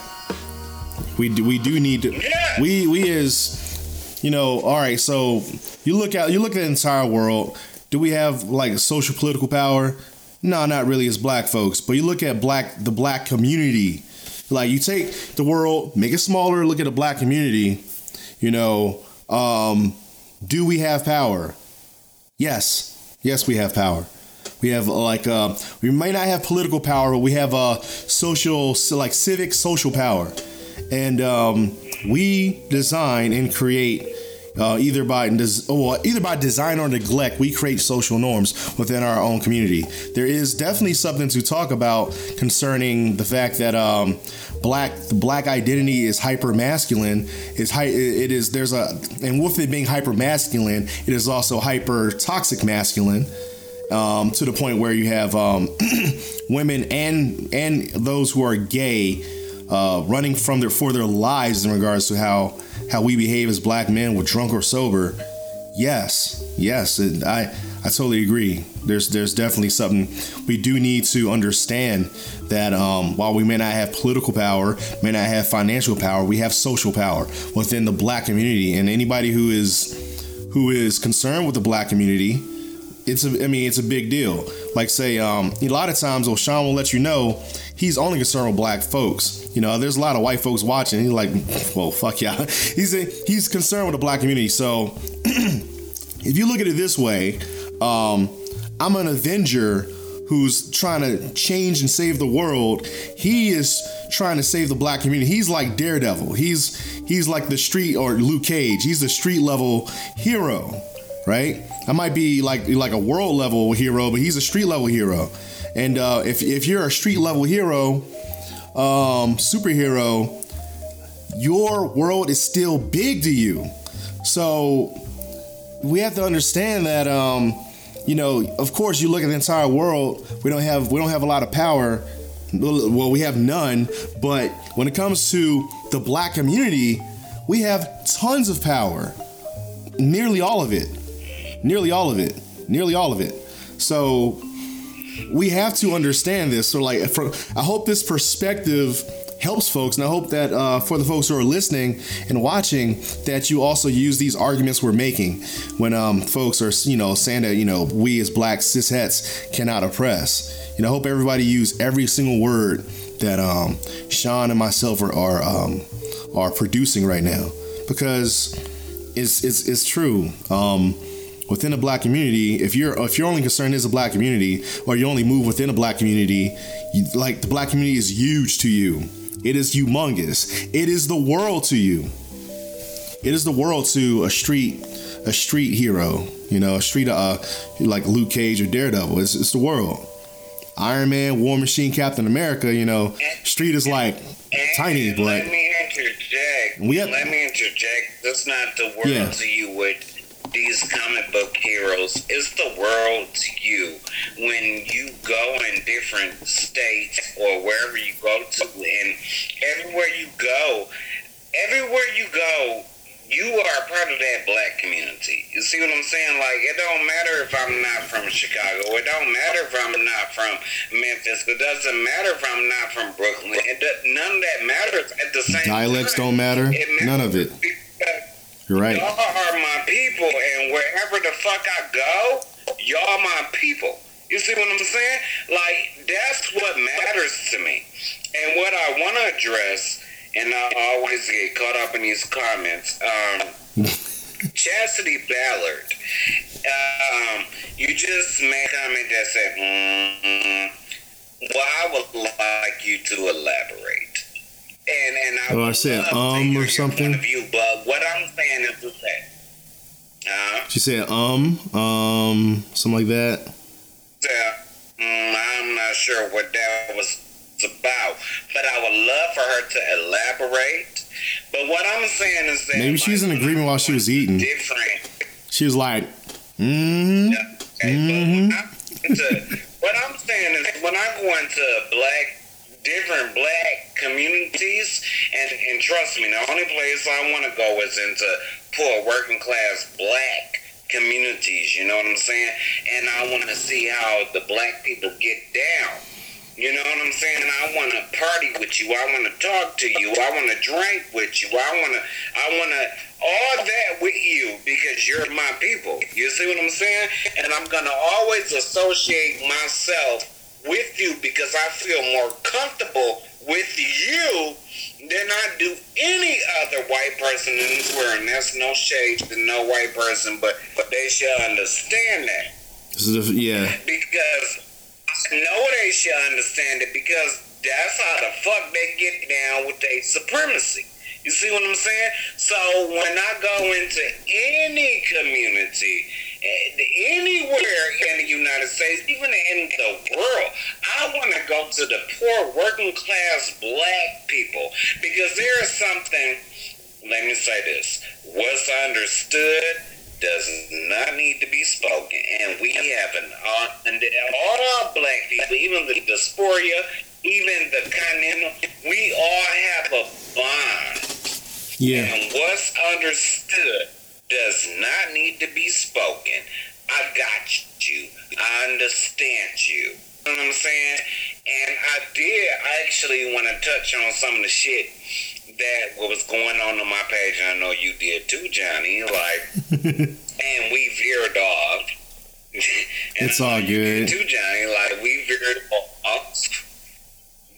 Speaker 1: We do, we do need to we we as you know. All right, so you look at you look at the entire world. Do we have like social political power? No, not really as black folks. But you look at black the black community. Like you take the world, make it smaller. Look at the black community. You know, um, do we have power? Yes, yes, we have power. We have like uh, we may not have political power, but we have uh, social, so like civic social power, and um, we design and create uh, either by des- either by design or neglect. We create social norms within our own community. There is definitely something to talk about concerning the fact that um, black the black identity is hyper masculine. Is hi- it is there's a and with it being hyper masculine, it is also hyper toxic masculine um, to the point where you have um, women and and those who are gay uh, running from their for their lives in regards to how how we behave as black men, with drunk or sober. Yes, yes, I I totally agree. There's there's definitely something we do need to understand that um, while we may not have political power, may not have financial power, we have social power within the black community. And anybody who is who is concerned with the black community, it's a I mean it's a big deal. Like say um, a lot of times, O'Shawn will let you know he's only concerned with black folks. You know, there's a lot of white folks watching. He's like, well, fuck yeah. He's a, he's concerned with the black community. So if you look at it this way, um, I'm an Avenger who's trying to change and save the world. He is trying to save the black community. He's like Daredevil. He's he's like the street or Luke Cage. He's the street level hero, right? I might be like like a world level hero, but he's a street level hero. And uh, if if you're a street level hero, um, superhero, your world is still big to you. So we have to understand that um, you know, of course, you look at the entire world. We don't have we don't have a lot of power. Well, we have none. But when it comes to the black community, we have tons of power. Nearly all of it. Nearly all of it. Nearly all of it. So we have to understand this. So, like, for, I hope this perspective helps folks. And I hope that uh, for the folks who are listening and watching, that you also use these arguments we're making when um, folks are, you know, saying that, you know, we as black cishets cannot oppress. You know, I hope everybody use every single word that um, Sean and myself are are, um, are producing right now because it's it's, it's true. Um, within the black community, if you're if your only concern is a black community, or you only move within a black community, you, like the black community is huge to you. It is humongous. It is the world to you. It is the world to a street a street hero. You know, a street uh like Luke Cage or Daredevil. It's, it's the world. Iron Man, War Machine, Captain America. You know, street is like tiny, but
Speaker 2: let me interject.
Speaker 1: Have,
Speaker 2: let me interject. That's not the world
Speaker 1: Yeah.
Speaker 2: to you with these comic book heroes. It's the world to you when you go in different states or wherever you go to, and everywhere you go, everywhere you go. You are a part of that black community. You see what I'm saying? Like, it don't matter if I'm not from Chicago. It don't matter if I'm not from Memphis. It doesn't matter if I'm not from Brooklyn. It do, none of that matters at the same
Speaker 1: dialects
Speaker 2: time.
Speaker 1: don't matter.
Speaker 2: It
Speaker 1: None of it.
Speaker 2: because
Speaker 1: You're right.
Speaker 2: Y'all are my people, and wherever the fuck I go, y'all my people. You see what I'm saying? Like that's what matters to me, and what I want to address, and I always get caught up in these comments. Um, Chastity Ballard, um, you just made a comment that said, mm, "Well, I would like you to elaborate." And and I,
Speaker 1: Oh, I said, um, or something?
Speaker 2: View, but what I'm saying is that. Uh,
Speaker 1: She said, um, um, something like that.
Speaker 2: yeah, mm, I'm not sure what that was about, but I would love for her to elaborate. But what I'm saying is that
Speaker 1: Maybe she was in agreement while she was eating.
Speaker 2: Different.
Speaker 1: She was like, mm,
Speaker 2: Okay,
Speaker 1: Mhm.
Speaker 2: but when I, into, what I'm saying is when I go into black, different black communities, and, and trust me, the only place I want to go is into poor working class black communities. You know what I'm saying? And I want to see how the black people get down. You know what I'm saying? I want to party with you. I want to talk to you. I want to drink with you. I want to, I want to, all that with you because you're my people. You see what I'm saying? And I'm going to always associate myself with you because I feel more comfortable with you than I do any other white person in this world. And that's no shade to no white person, but, but they should understand that
Speaker 1: this is a, yeah.
Speaker 2: because I know they should understand it because that's how the fuck they get down with their supremacy. You see what I'm saying? So when I go into any community, anywhere in the United States, even in the world, I want to go to the poor working class black people because there is something. Let me say this: what's understood does not need to be spoken, and we have an uh, and all our black people, even the diaspora, even the continental, we all have a bond.
Speaker 1: Yeah.
Speaker 2: And what's understood does not need to be spoken. I got you. I understand you. You know what I'm saying? And I did actually want to touch on some of the shit that was going on on my page, and I know you did too, Johnny. Like, and we veered off.
Speaker 1: it's all good.
Speaker 2: Too, Johnny. Like we veered off.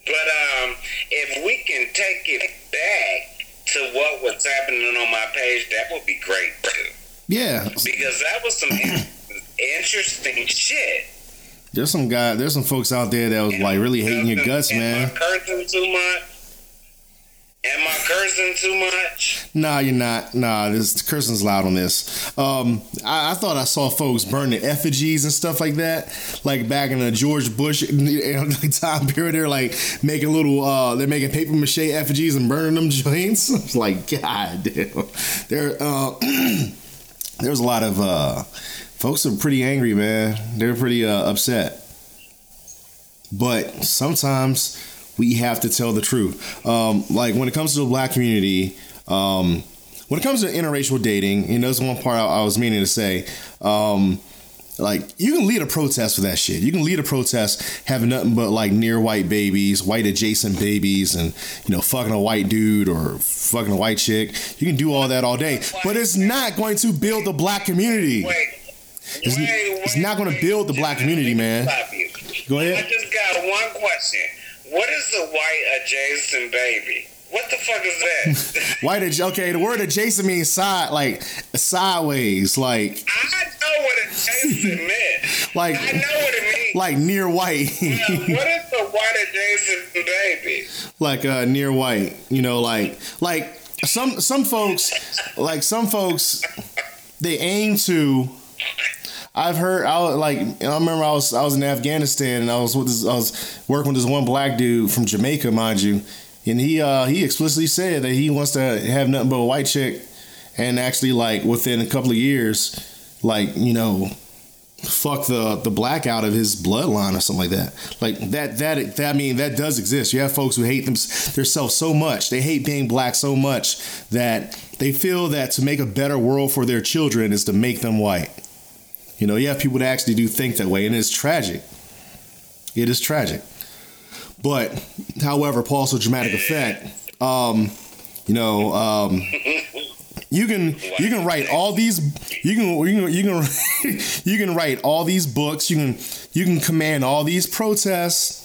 Speaker 2: But um, if we can take it back to what was happening on my page, that would be great too.
Speaker 1: Yeah,
Speaker 2: because that was some interesting shit.
Speaker 1: There's some guy, there's some folks out there that was like really hating your guts, man.
Speaker 2: Cursing too much. Am I cursing too much?
Speaker 1: Nah, you're not. Nah, this cursing's loud on this. Um, I, I, thought I saw folks burning effigies and stuff like that, like back in the George Bush time period. They're like making little, uh, they're making paper mache effigies and burning them joints. I was like, God damn. There, uh, there's a lot of uh, folks are pretty angry, man. They're pretty uh, upset. But sometimes we have to tell the truth. Um, like when it comes to the black community, um, when it comes to interracial dating, you know, that's one part I, I was meaning to say. Um, like you can lead a protest for that shit. You can lead a protest having nothing but like near white babies, white adjacent babies, and you know fucking a white dude or fucking a white chick. You can do all that all day, but it's not going to build the black community. It's, it's not going to build the black community, man. Go ahead.
Speaker 2: I just got one question. What is the white adjacent baby? What the fuck is that?
Speaker 1: white adjacent. Okay, the word adjacent means side, like sideways, like.
Speaker 2: I know what adjacent meant.
Speaker 1: like
Speaker 2: I know what it means.
Speaker 1: Like near white.
Speaker 2: yeah, what is the white adjacent baby?
Speaker 1: Like uh, near white. You know, like like some some folks, like some folks, they aim to I've heard I was like I remember I was I was in Afghanistan and I was with this I was working with this one black dude from Jamaica, mind you, and he uh he explicitly said that he wants to have nothing but a white chick, and actually like within a couple of years, like you know, fuck the the black out of his bloodline or something like that. Like that that that I mean that does exist. You have folks who hate them themselves so much. They hate being black so much that they feel that to make a better world for their children is to make them white. You know, you have people that actually do think that way, and it's tragic. It is tragic. But, however, Paul, so dramatic effect. Um, you know, um, you can you can write all these you can you can you can you can write all these books. You can you can command all these protests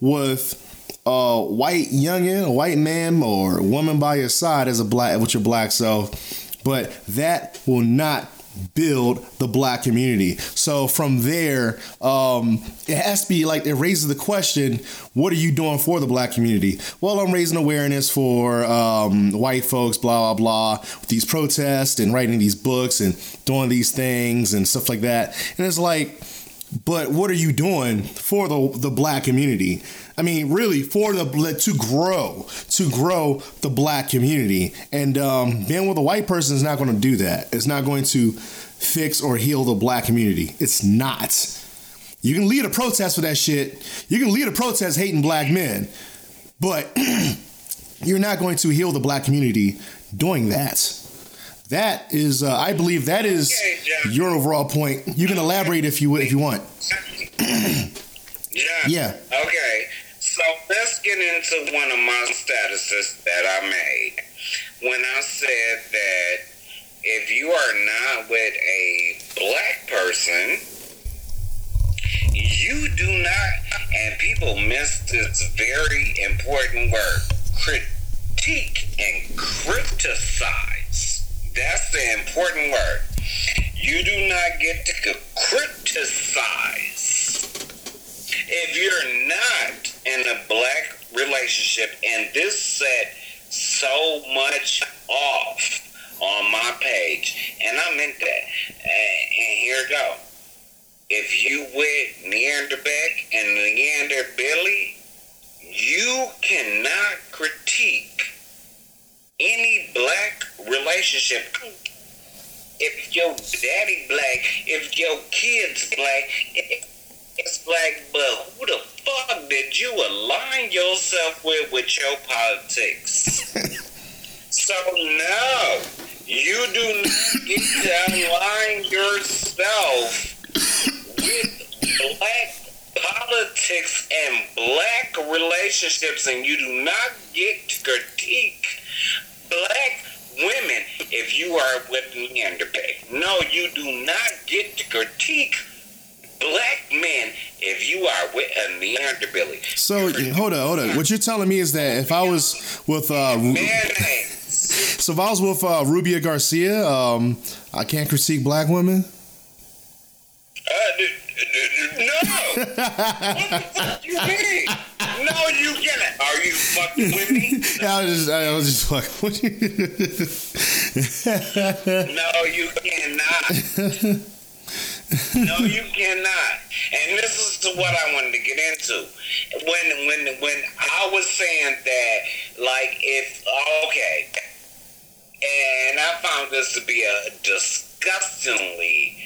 Speaker 1: with a white youngin, a white man or woman by your side as a black with your black self, but that will not build the black community. So from there, um, it has to be like it raises the question: What are you doing for the black community? Well, I'm raising awareness for um, white folks, blah blah blah, with these protests and writing these books and doing these things and stuff like that. And it's like, but what are you doing for the the black community? I mean, really, for the to grow, to grow the black community, and um, being with a white person is not going to do that. It's not going to fix or heal the black community. It's not. You can lead a protest for that shit. You can lead a protest hating black men, but you're not going to heal the black community doing that. That is, uh, I believe, that is your overall point. You can elaborate if you if you want.
Speaker 2: yeah.
Speaker 1: Yeah.
Speaker 2: Okay. So let's get into one of my statuses that I made when I said that if you are not with a black person, you do not, and people miss this very important word critique and criticize. That's the important word. You do not get to criticize if you're not in a black relationship and this set so much off on my page, and I meant that. And here go. If you with Neander Beck and Leander Billy, you cannot critique any black relationship. If your daddy black, if your kids black, it's black, but who the fuck did you align yourself with with your politics? so no, you do not get to align yourself yourself with black politics and black relationships, and you do not get to critique black women if you are with Neanderthal. No, you do not get to critique black men if you are with a Neanderthal.
Speaker 1: So hold on, hold on. What you're telling me is that if I was with uh, so if I was with uh, Rubia Garcia, um, I can't critique black women.
Speaker 2: Uh, d- d- d- no. what the fuck you mean? No, you can't. Are you fucking with me?
Speaker 1: I was just, I was just fucking
Speaker 2: no, you cannot. no, you cannot. And this is what I wanted to get into. When when when I was saying that, like, if okay, and I found this to be a disgustingly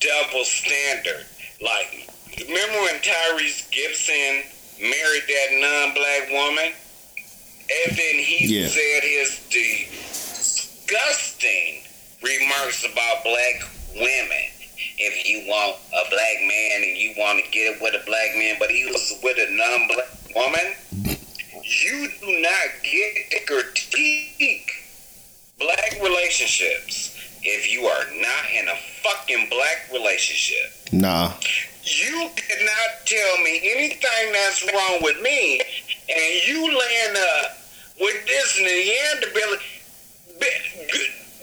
Speaker 2: double standard. Like, remember when Tyrese Gibson married that non-black woman, and then he
Speaker 1: Yeah.
Speaker 2: said his disgusting remarks about black women. If you want a black man and you want to get it with a black man, but he was with a non-black woman, you do not get to critique black relationships if you are not in a fucking black relationship.
Speaker 1: nah.
Speaker 2: You cannot tell me anything that's wrong with me, and you land up with this Neanderthal.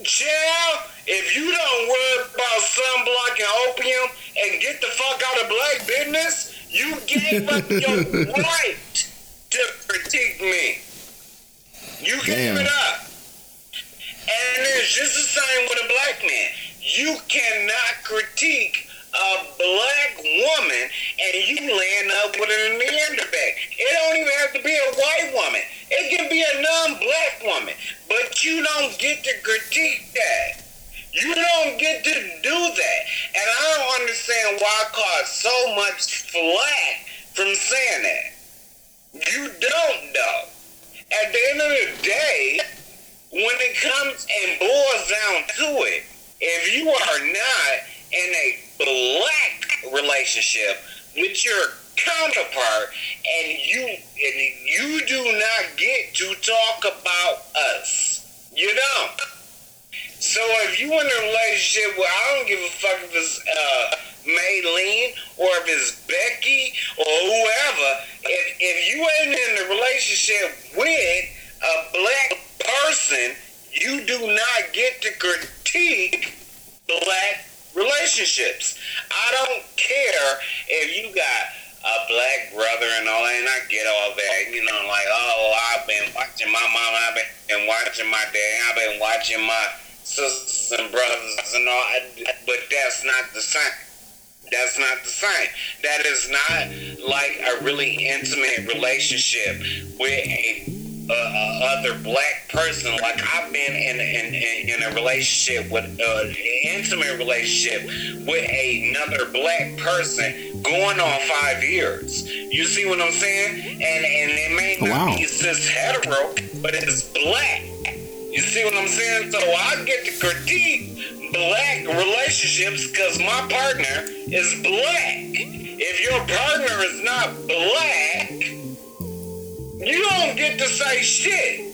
Speaker 2: Child, if you don't worry about sunblock and opium and get the fuck out of black business, you gave up your right to critique me. You gave
Speaker 1: Damn.
Speaker 2: it up. And it's just the same with a black man. You cannot critique a black woman and you land up with a Neanderthal. It don't even have to be a white woman. It can be a non-black woman. But you don't get to critique that. You don't get to do that. And I don't understand why I caught so much flack from saying that. You don't though. At the end of the day, when it comes and boils down to it, if you are not in a black relationship with your counterpart and you and you do not get to talk about us. You don't. So if you in a relationship where I don't give a fuck if it's uh Maylene or if it's Becky or whoever, if if you ain't in a relationship with a black person, you do not get to critique black relationships. I don't care if you got a black brother and all that, and I get all that, you know, like, oh, I've been watching my mom, I've been watching my dad, I've been watching my sisters and brothers and all, but that's not the same. That's not the same. That is not like a really intimate relationship with a uh, uh, other black person. Like I've been in in, in, in a relationship with uh, intimate relationship with another black person going on five years. You see what I'm saying? And and it may not
Speaker 1: wow.
Speaker 2: be cis hetero, but it's black. You see what I'm saying? So I get to critique black relationships because my partner is black. If your partner is not black, you don't get to say shit.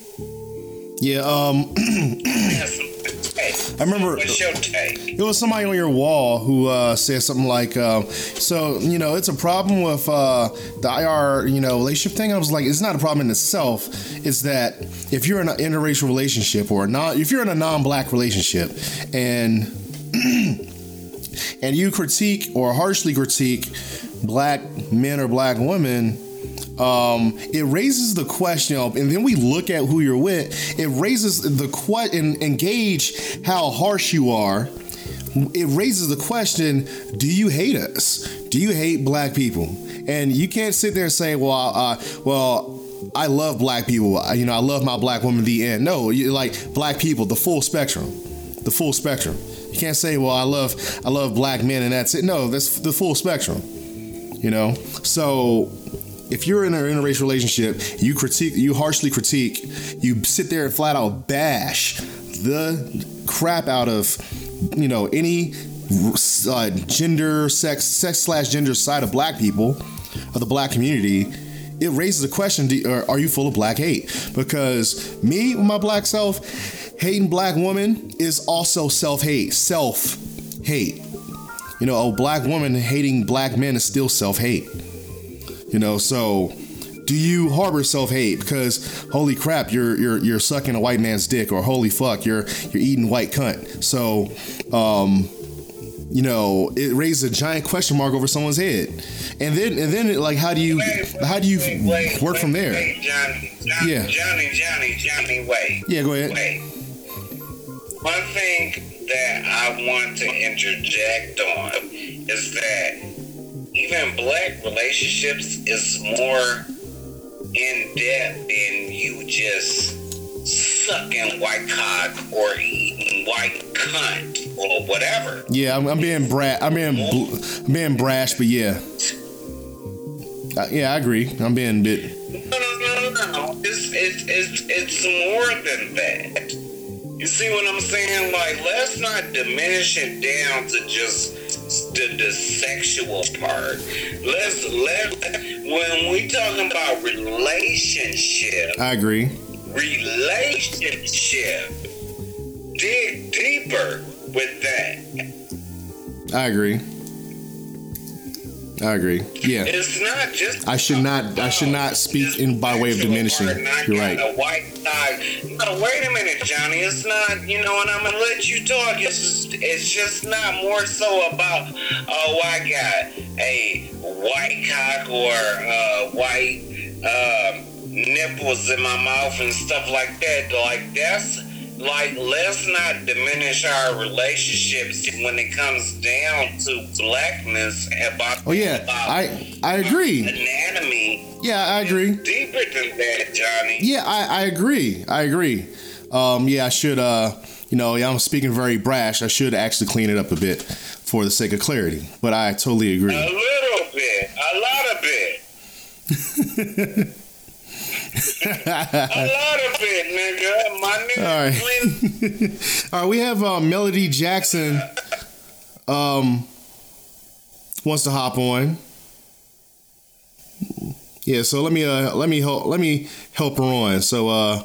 Speaker 1: Yeah. Um.
Speaker 2: That's my take.
Speaker 1: I remember-
Speaker 2: What's your take?
Speaker 1: It was somebody on your wall who uh, said something like, um, "So you know, it's a problem with uh, the IR, you know, relationship thing." I was like, "It's not a problem in itself. It's that if you're in an interracial relationship or not, if you're in a non-black relationship, and and you critique or harshly critique black men or black women." Um, it raises the question, of, and then we look at who you're with. It raises the question and engage how harsh you are. It raises the question: Do you hate us? Do you hate black people? And you can't sit there and say, "Well, uh, well." I love black people. You know, I love my black woman. The end. No, you like black people, the full spectrum, the full spectrum. You can't say, "Well, I love, I love black men," and that's it. No, that's the full spectrum. You know, so if you're in an interracial relationship, you critique, you harshly critique, you sit there and flat out bash the crap out of, you know, any uh, gender, sex, sex slash gender side of black people, of the black community, it raises a question: do, Are you full of black hate? Because me, my black self, hating black woman is also self hate, self hate. You know, a black woman hating black men is still self hate. You know, so do you harbor self hate because holy crap you're you're you're sucking a white man's dick or holy fuck you're you're eating white cunt. So um you know it raises a giant question mark over someone's head. And then and then like how do you wait, how do you wait, work wait, from there?
Speaker 2: Johnny, Johnny, yeah. Johnny Johnny Johnny wait
Speaker 1: yeah go ahead.
Speaker 2: Wait one thing that I want to interject on is that even black relationships is more in depth than you just sucking white cock or eating white cunt or whatever.
Speaker 1: Yeah, I'm, I'm being bra- I'm being bl- I'm being brash, but yeah, uh, yeah, I agree. I'm being bit.
Speaker 2: No, no, no, no, no. It's it's it's it's more than that. You see what I'm saying? Like, let's not diminish it down to just the, the sexual part. Let's let when we talking about relationship.
Speaker 1: I agree.
Speaker 2: Relationship. Dig deeper with that.
Speaker 1: I agree. I agree. Yeah.
Speaker 2: It's not just.
Speaker 1: I should not. I should not speak in by way of diminishing. You're right.
Speaker 2: A white tie. No, wait a minute, Johnny. It's not. You know, and I'm gonna let you talk. It's just, it's just not more so about. Oh, I got a white cock or uh, white uh, nipples in my mouth and stuff like that. Like that's like let's not diminish our relationships when it comes down to blackness about
Speaker 1: oh yeah. about i i agree.
Speaker 2: anatomy.
Speaker 1: Yeah i agree.
Speaker 2: Deeper than that johnny.
Speaker 1: Yeah i i agree. I agree. Um yeah i should uh you know i'm speaking very brash. I should actually clean it up a bit for the sake of clarity but i totally agree.
Speaker 2: A little bit. A lot of bit. A lot of it, nigga.
Speaker 1: All right. All right. We have uh, Melody Jackson. Um, wants to hop on. Yeah. So let me uh let me help let me help her on. So uh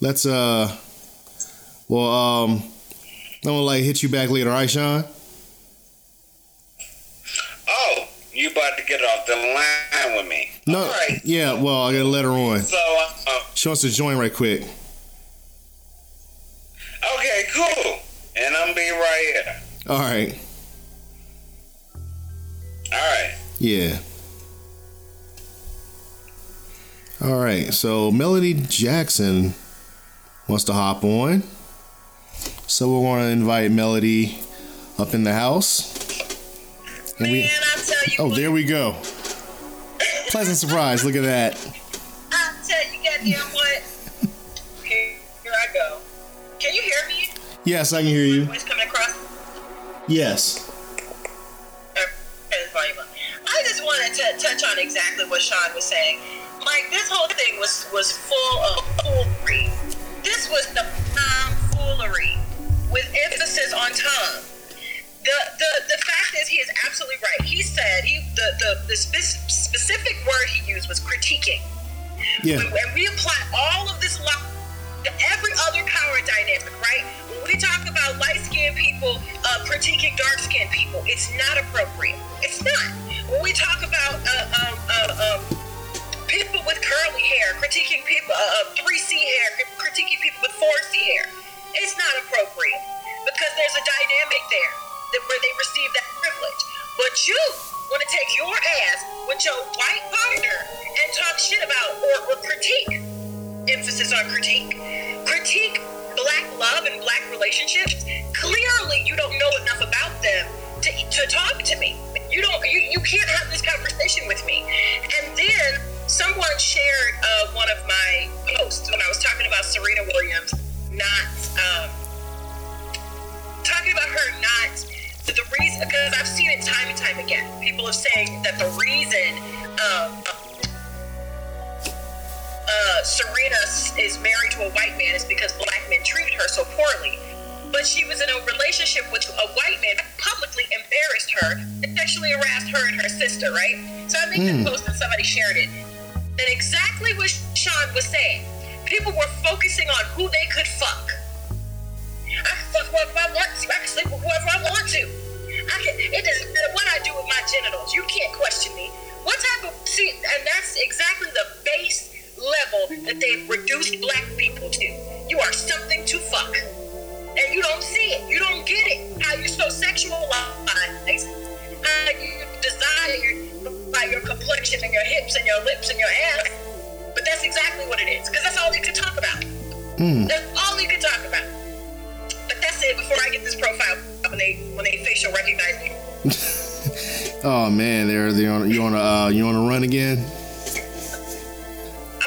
Speaker 1: let's uh well um I'm gonna like hit you back later, all right, Sean?
Speaker 2: Oh, you about to get off the line with me?
Speaker 1: No.
Speaker 2: Right.
Speaker 1: Yeah. Well, I gotta let her on.
Speaker 2: So uh,
Speaker 1: she wants to join right quick.
Speaker 2: Okay. Cool. And I'm be right here.
Speaker 1: All right.
Speaker 2: All right.
Speaker 1: Yeah. All right. So Melody Jackson wants to hop on. So we're going to invite Melody up in the house.
Speaker 3: Man, we, I tell you.
Speaker 1: Oh, what. there we go. Pleasant surprise. Look at that. Yes, I can hear you.
Speaker 3: voice coming across?
Speaker 1: Yes.
Speaker 3: I just wanted to touch on exactly what Sean was saying. Mike, this whole thing was was full of foolery. This was the um, foolery with emphasis on Tom the, the the fact is he is absolutely right. He said he the the, the spe- specific word he used was critiquing.
Speaker 1: Yeah.
Speaker 3: When, when we apply all of this law every other power dynamic, right? When we talk about light skinned people uh, critiquing dark skinned people, it's not appropriate. It's not. When we talk about uh, um, uh, um, people with curly hair critiquing people, uh, 3C hair critiquing people with 4C hair, it's not appropriate because there's a dynamic there that where they receive that privilege. But you want to take your ass with your white partner and talk shit about or, or critique. Emphasis on critique. Critique black love and black relationships. Clearly, you don't know enough about them to, to talk to me. You don't. You, you can't have this conversation with me. And then someone shared uh, one of my posts when I was talking about Serena Williams not um, talking about her not the reason, because I've seen it time and time again, people are saying that the reason um, uh, Serena is married to a white man is because black men treated her so poorly. But she was in a relationship with a white man, that publicly embarrassed her and sexually harassed her and her sister, right? So I make mm. this post and somebody shared it. And exactly what Sean was saying. People were focusing on who they could fuck. I can fuck whoever I want to. I can sleep with whoever I want to. I can, it doesn't matter what I do with my genitals. You can't question me. What type of see? And that's exactly the base level that they've reduced black people to. You are something to fuck and you don't see it. You don't get it. How you're so sexualized. How you desire by your complexion and your hips and your lips and your ass. But that's exactly what it is. Because that's all you can talk about. Mm. That's all you can talk about. But that's it. Before I get this profile when they when they facial recognize me.
Speaker 1: oh man, they're they on you on a uh, you on a run again.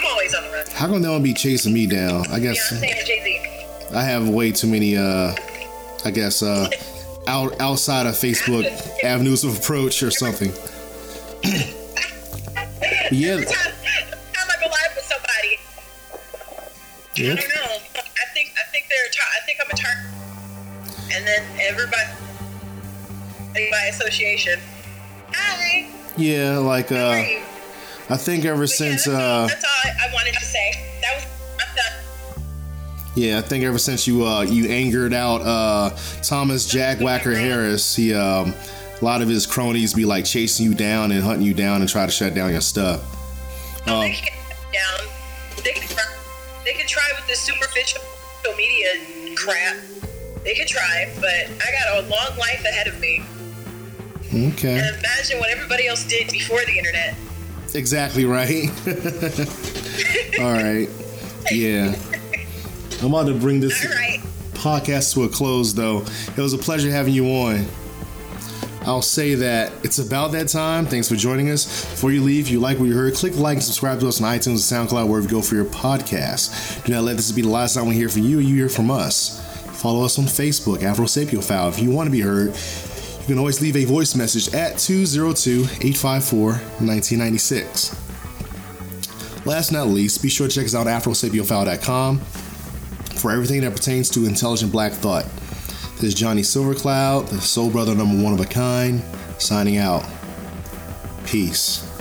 Speaker 3: I'm always on the run.
Speaker 1: How come they don't be chasing me down? I guess.
Speaker 3: Beyonce and Jay Z.
Speaker 1: I have way too many, uh, I guess, uh, out outside of Facebook avenues of approach or something.
Speaker 3: yeah. Every time, I go live with somebody, yeah. I don't know. I think I think they're tar- I think I'm a target, and then everybody by association. Hi.
Speaker 1: Yeah, like uh, I think ever but since
Speaker 3: yeah,
Speaker 1: that's
Speaker 3: uh,
Speaker 1: all,
Speaker 3: that's all I, I wanted to say. That was I'm done.
Speaker 1: Yeah, I think ever since you uh, you angered out uh, Thomas Jackwacker Harris, he um, a lot of his cronies be like chasing you down and hunting you down and try to shut down your stuff.
Speaker 3: Oh, they can down. They can try, they can try with this superficial media crap. They can try, but I got a long life ahead of me.
Speaker 1: Okay.
Speaker 3: And imagine what everybody else did before the internet.
Speaker 1: Exactly right. All right. Yeah. I'm about to bring this
Speaker 3: right.
Speaker 1: podcast to a close, though. It was a pleasure having you on. I'll say that it's about that time. Thanks for joining us. Before you leave, if you like what you heard, click like and subscribe to us on iTunes and SoundCloud, wherever you go for your podcast. Do not let this be the last time we hear from you or you hear from us. Follow us on Facebook, Afro Sapiophile. If you want to be heard, you can always leave a voice message at 202 854 1996. Last but not least, be sure to check us out at afrosapiophile.com for everything that pertains to intelligent black thought. This is Johnny Silvercloud, the soul brother number one of a kind, signing out. Peace.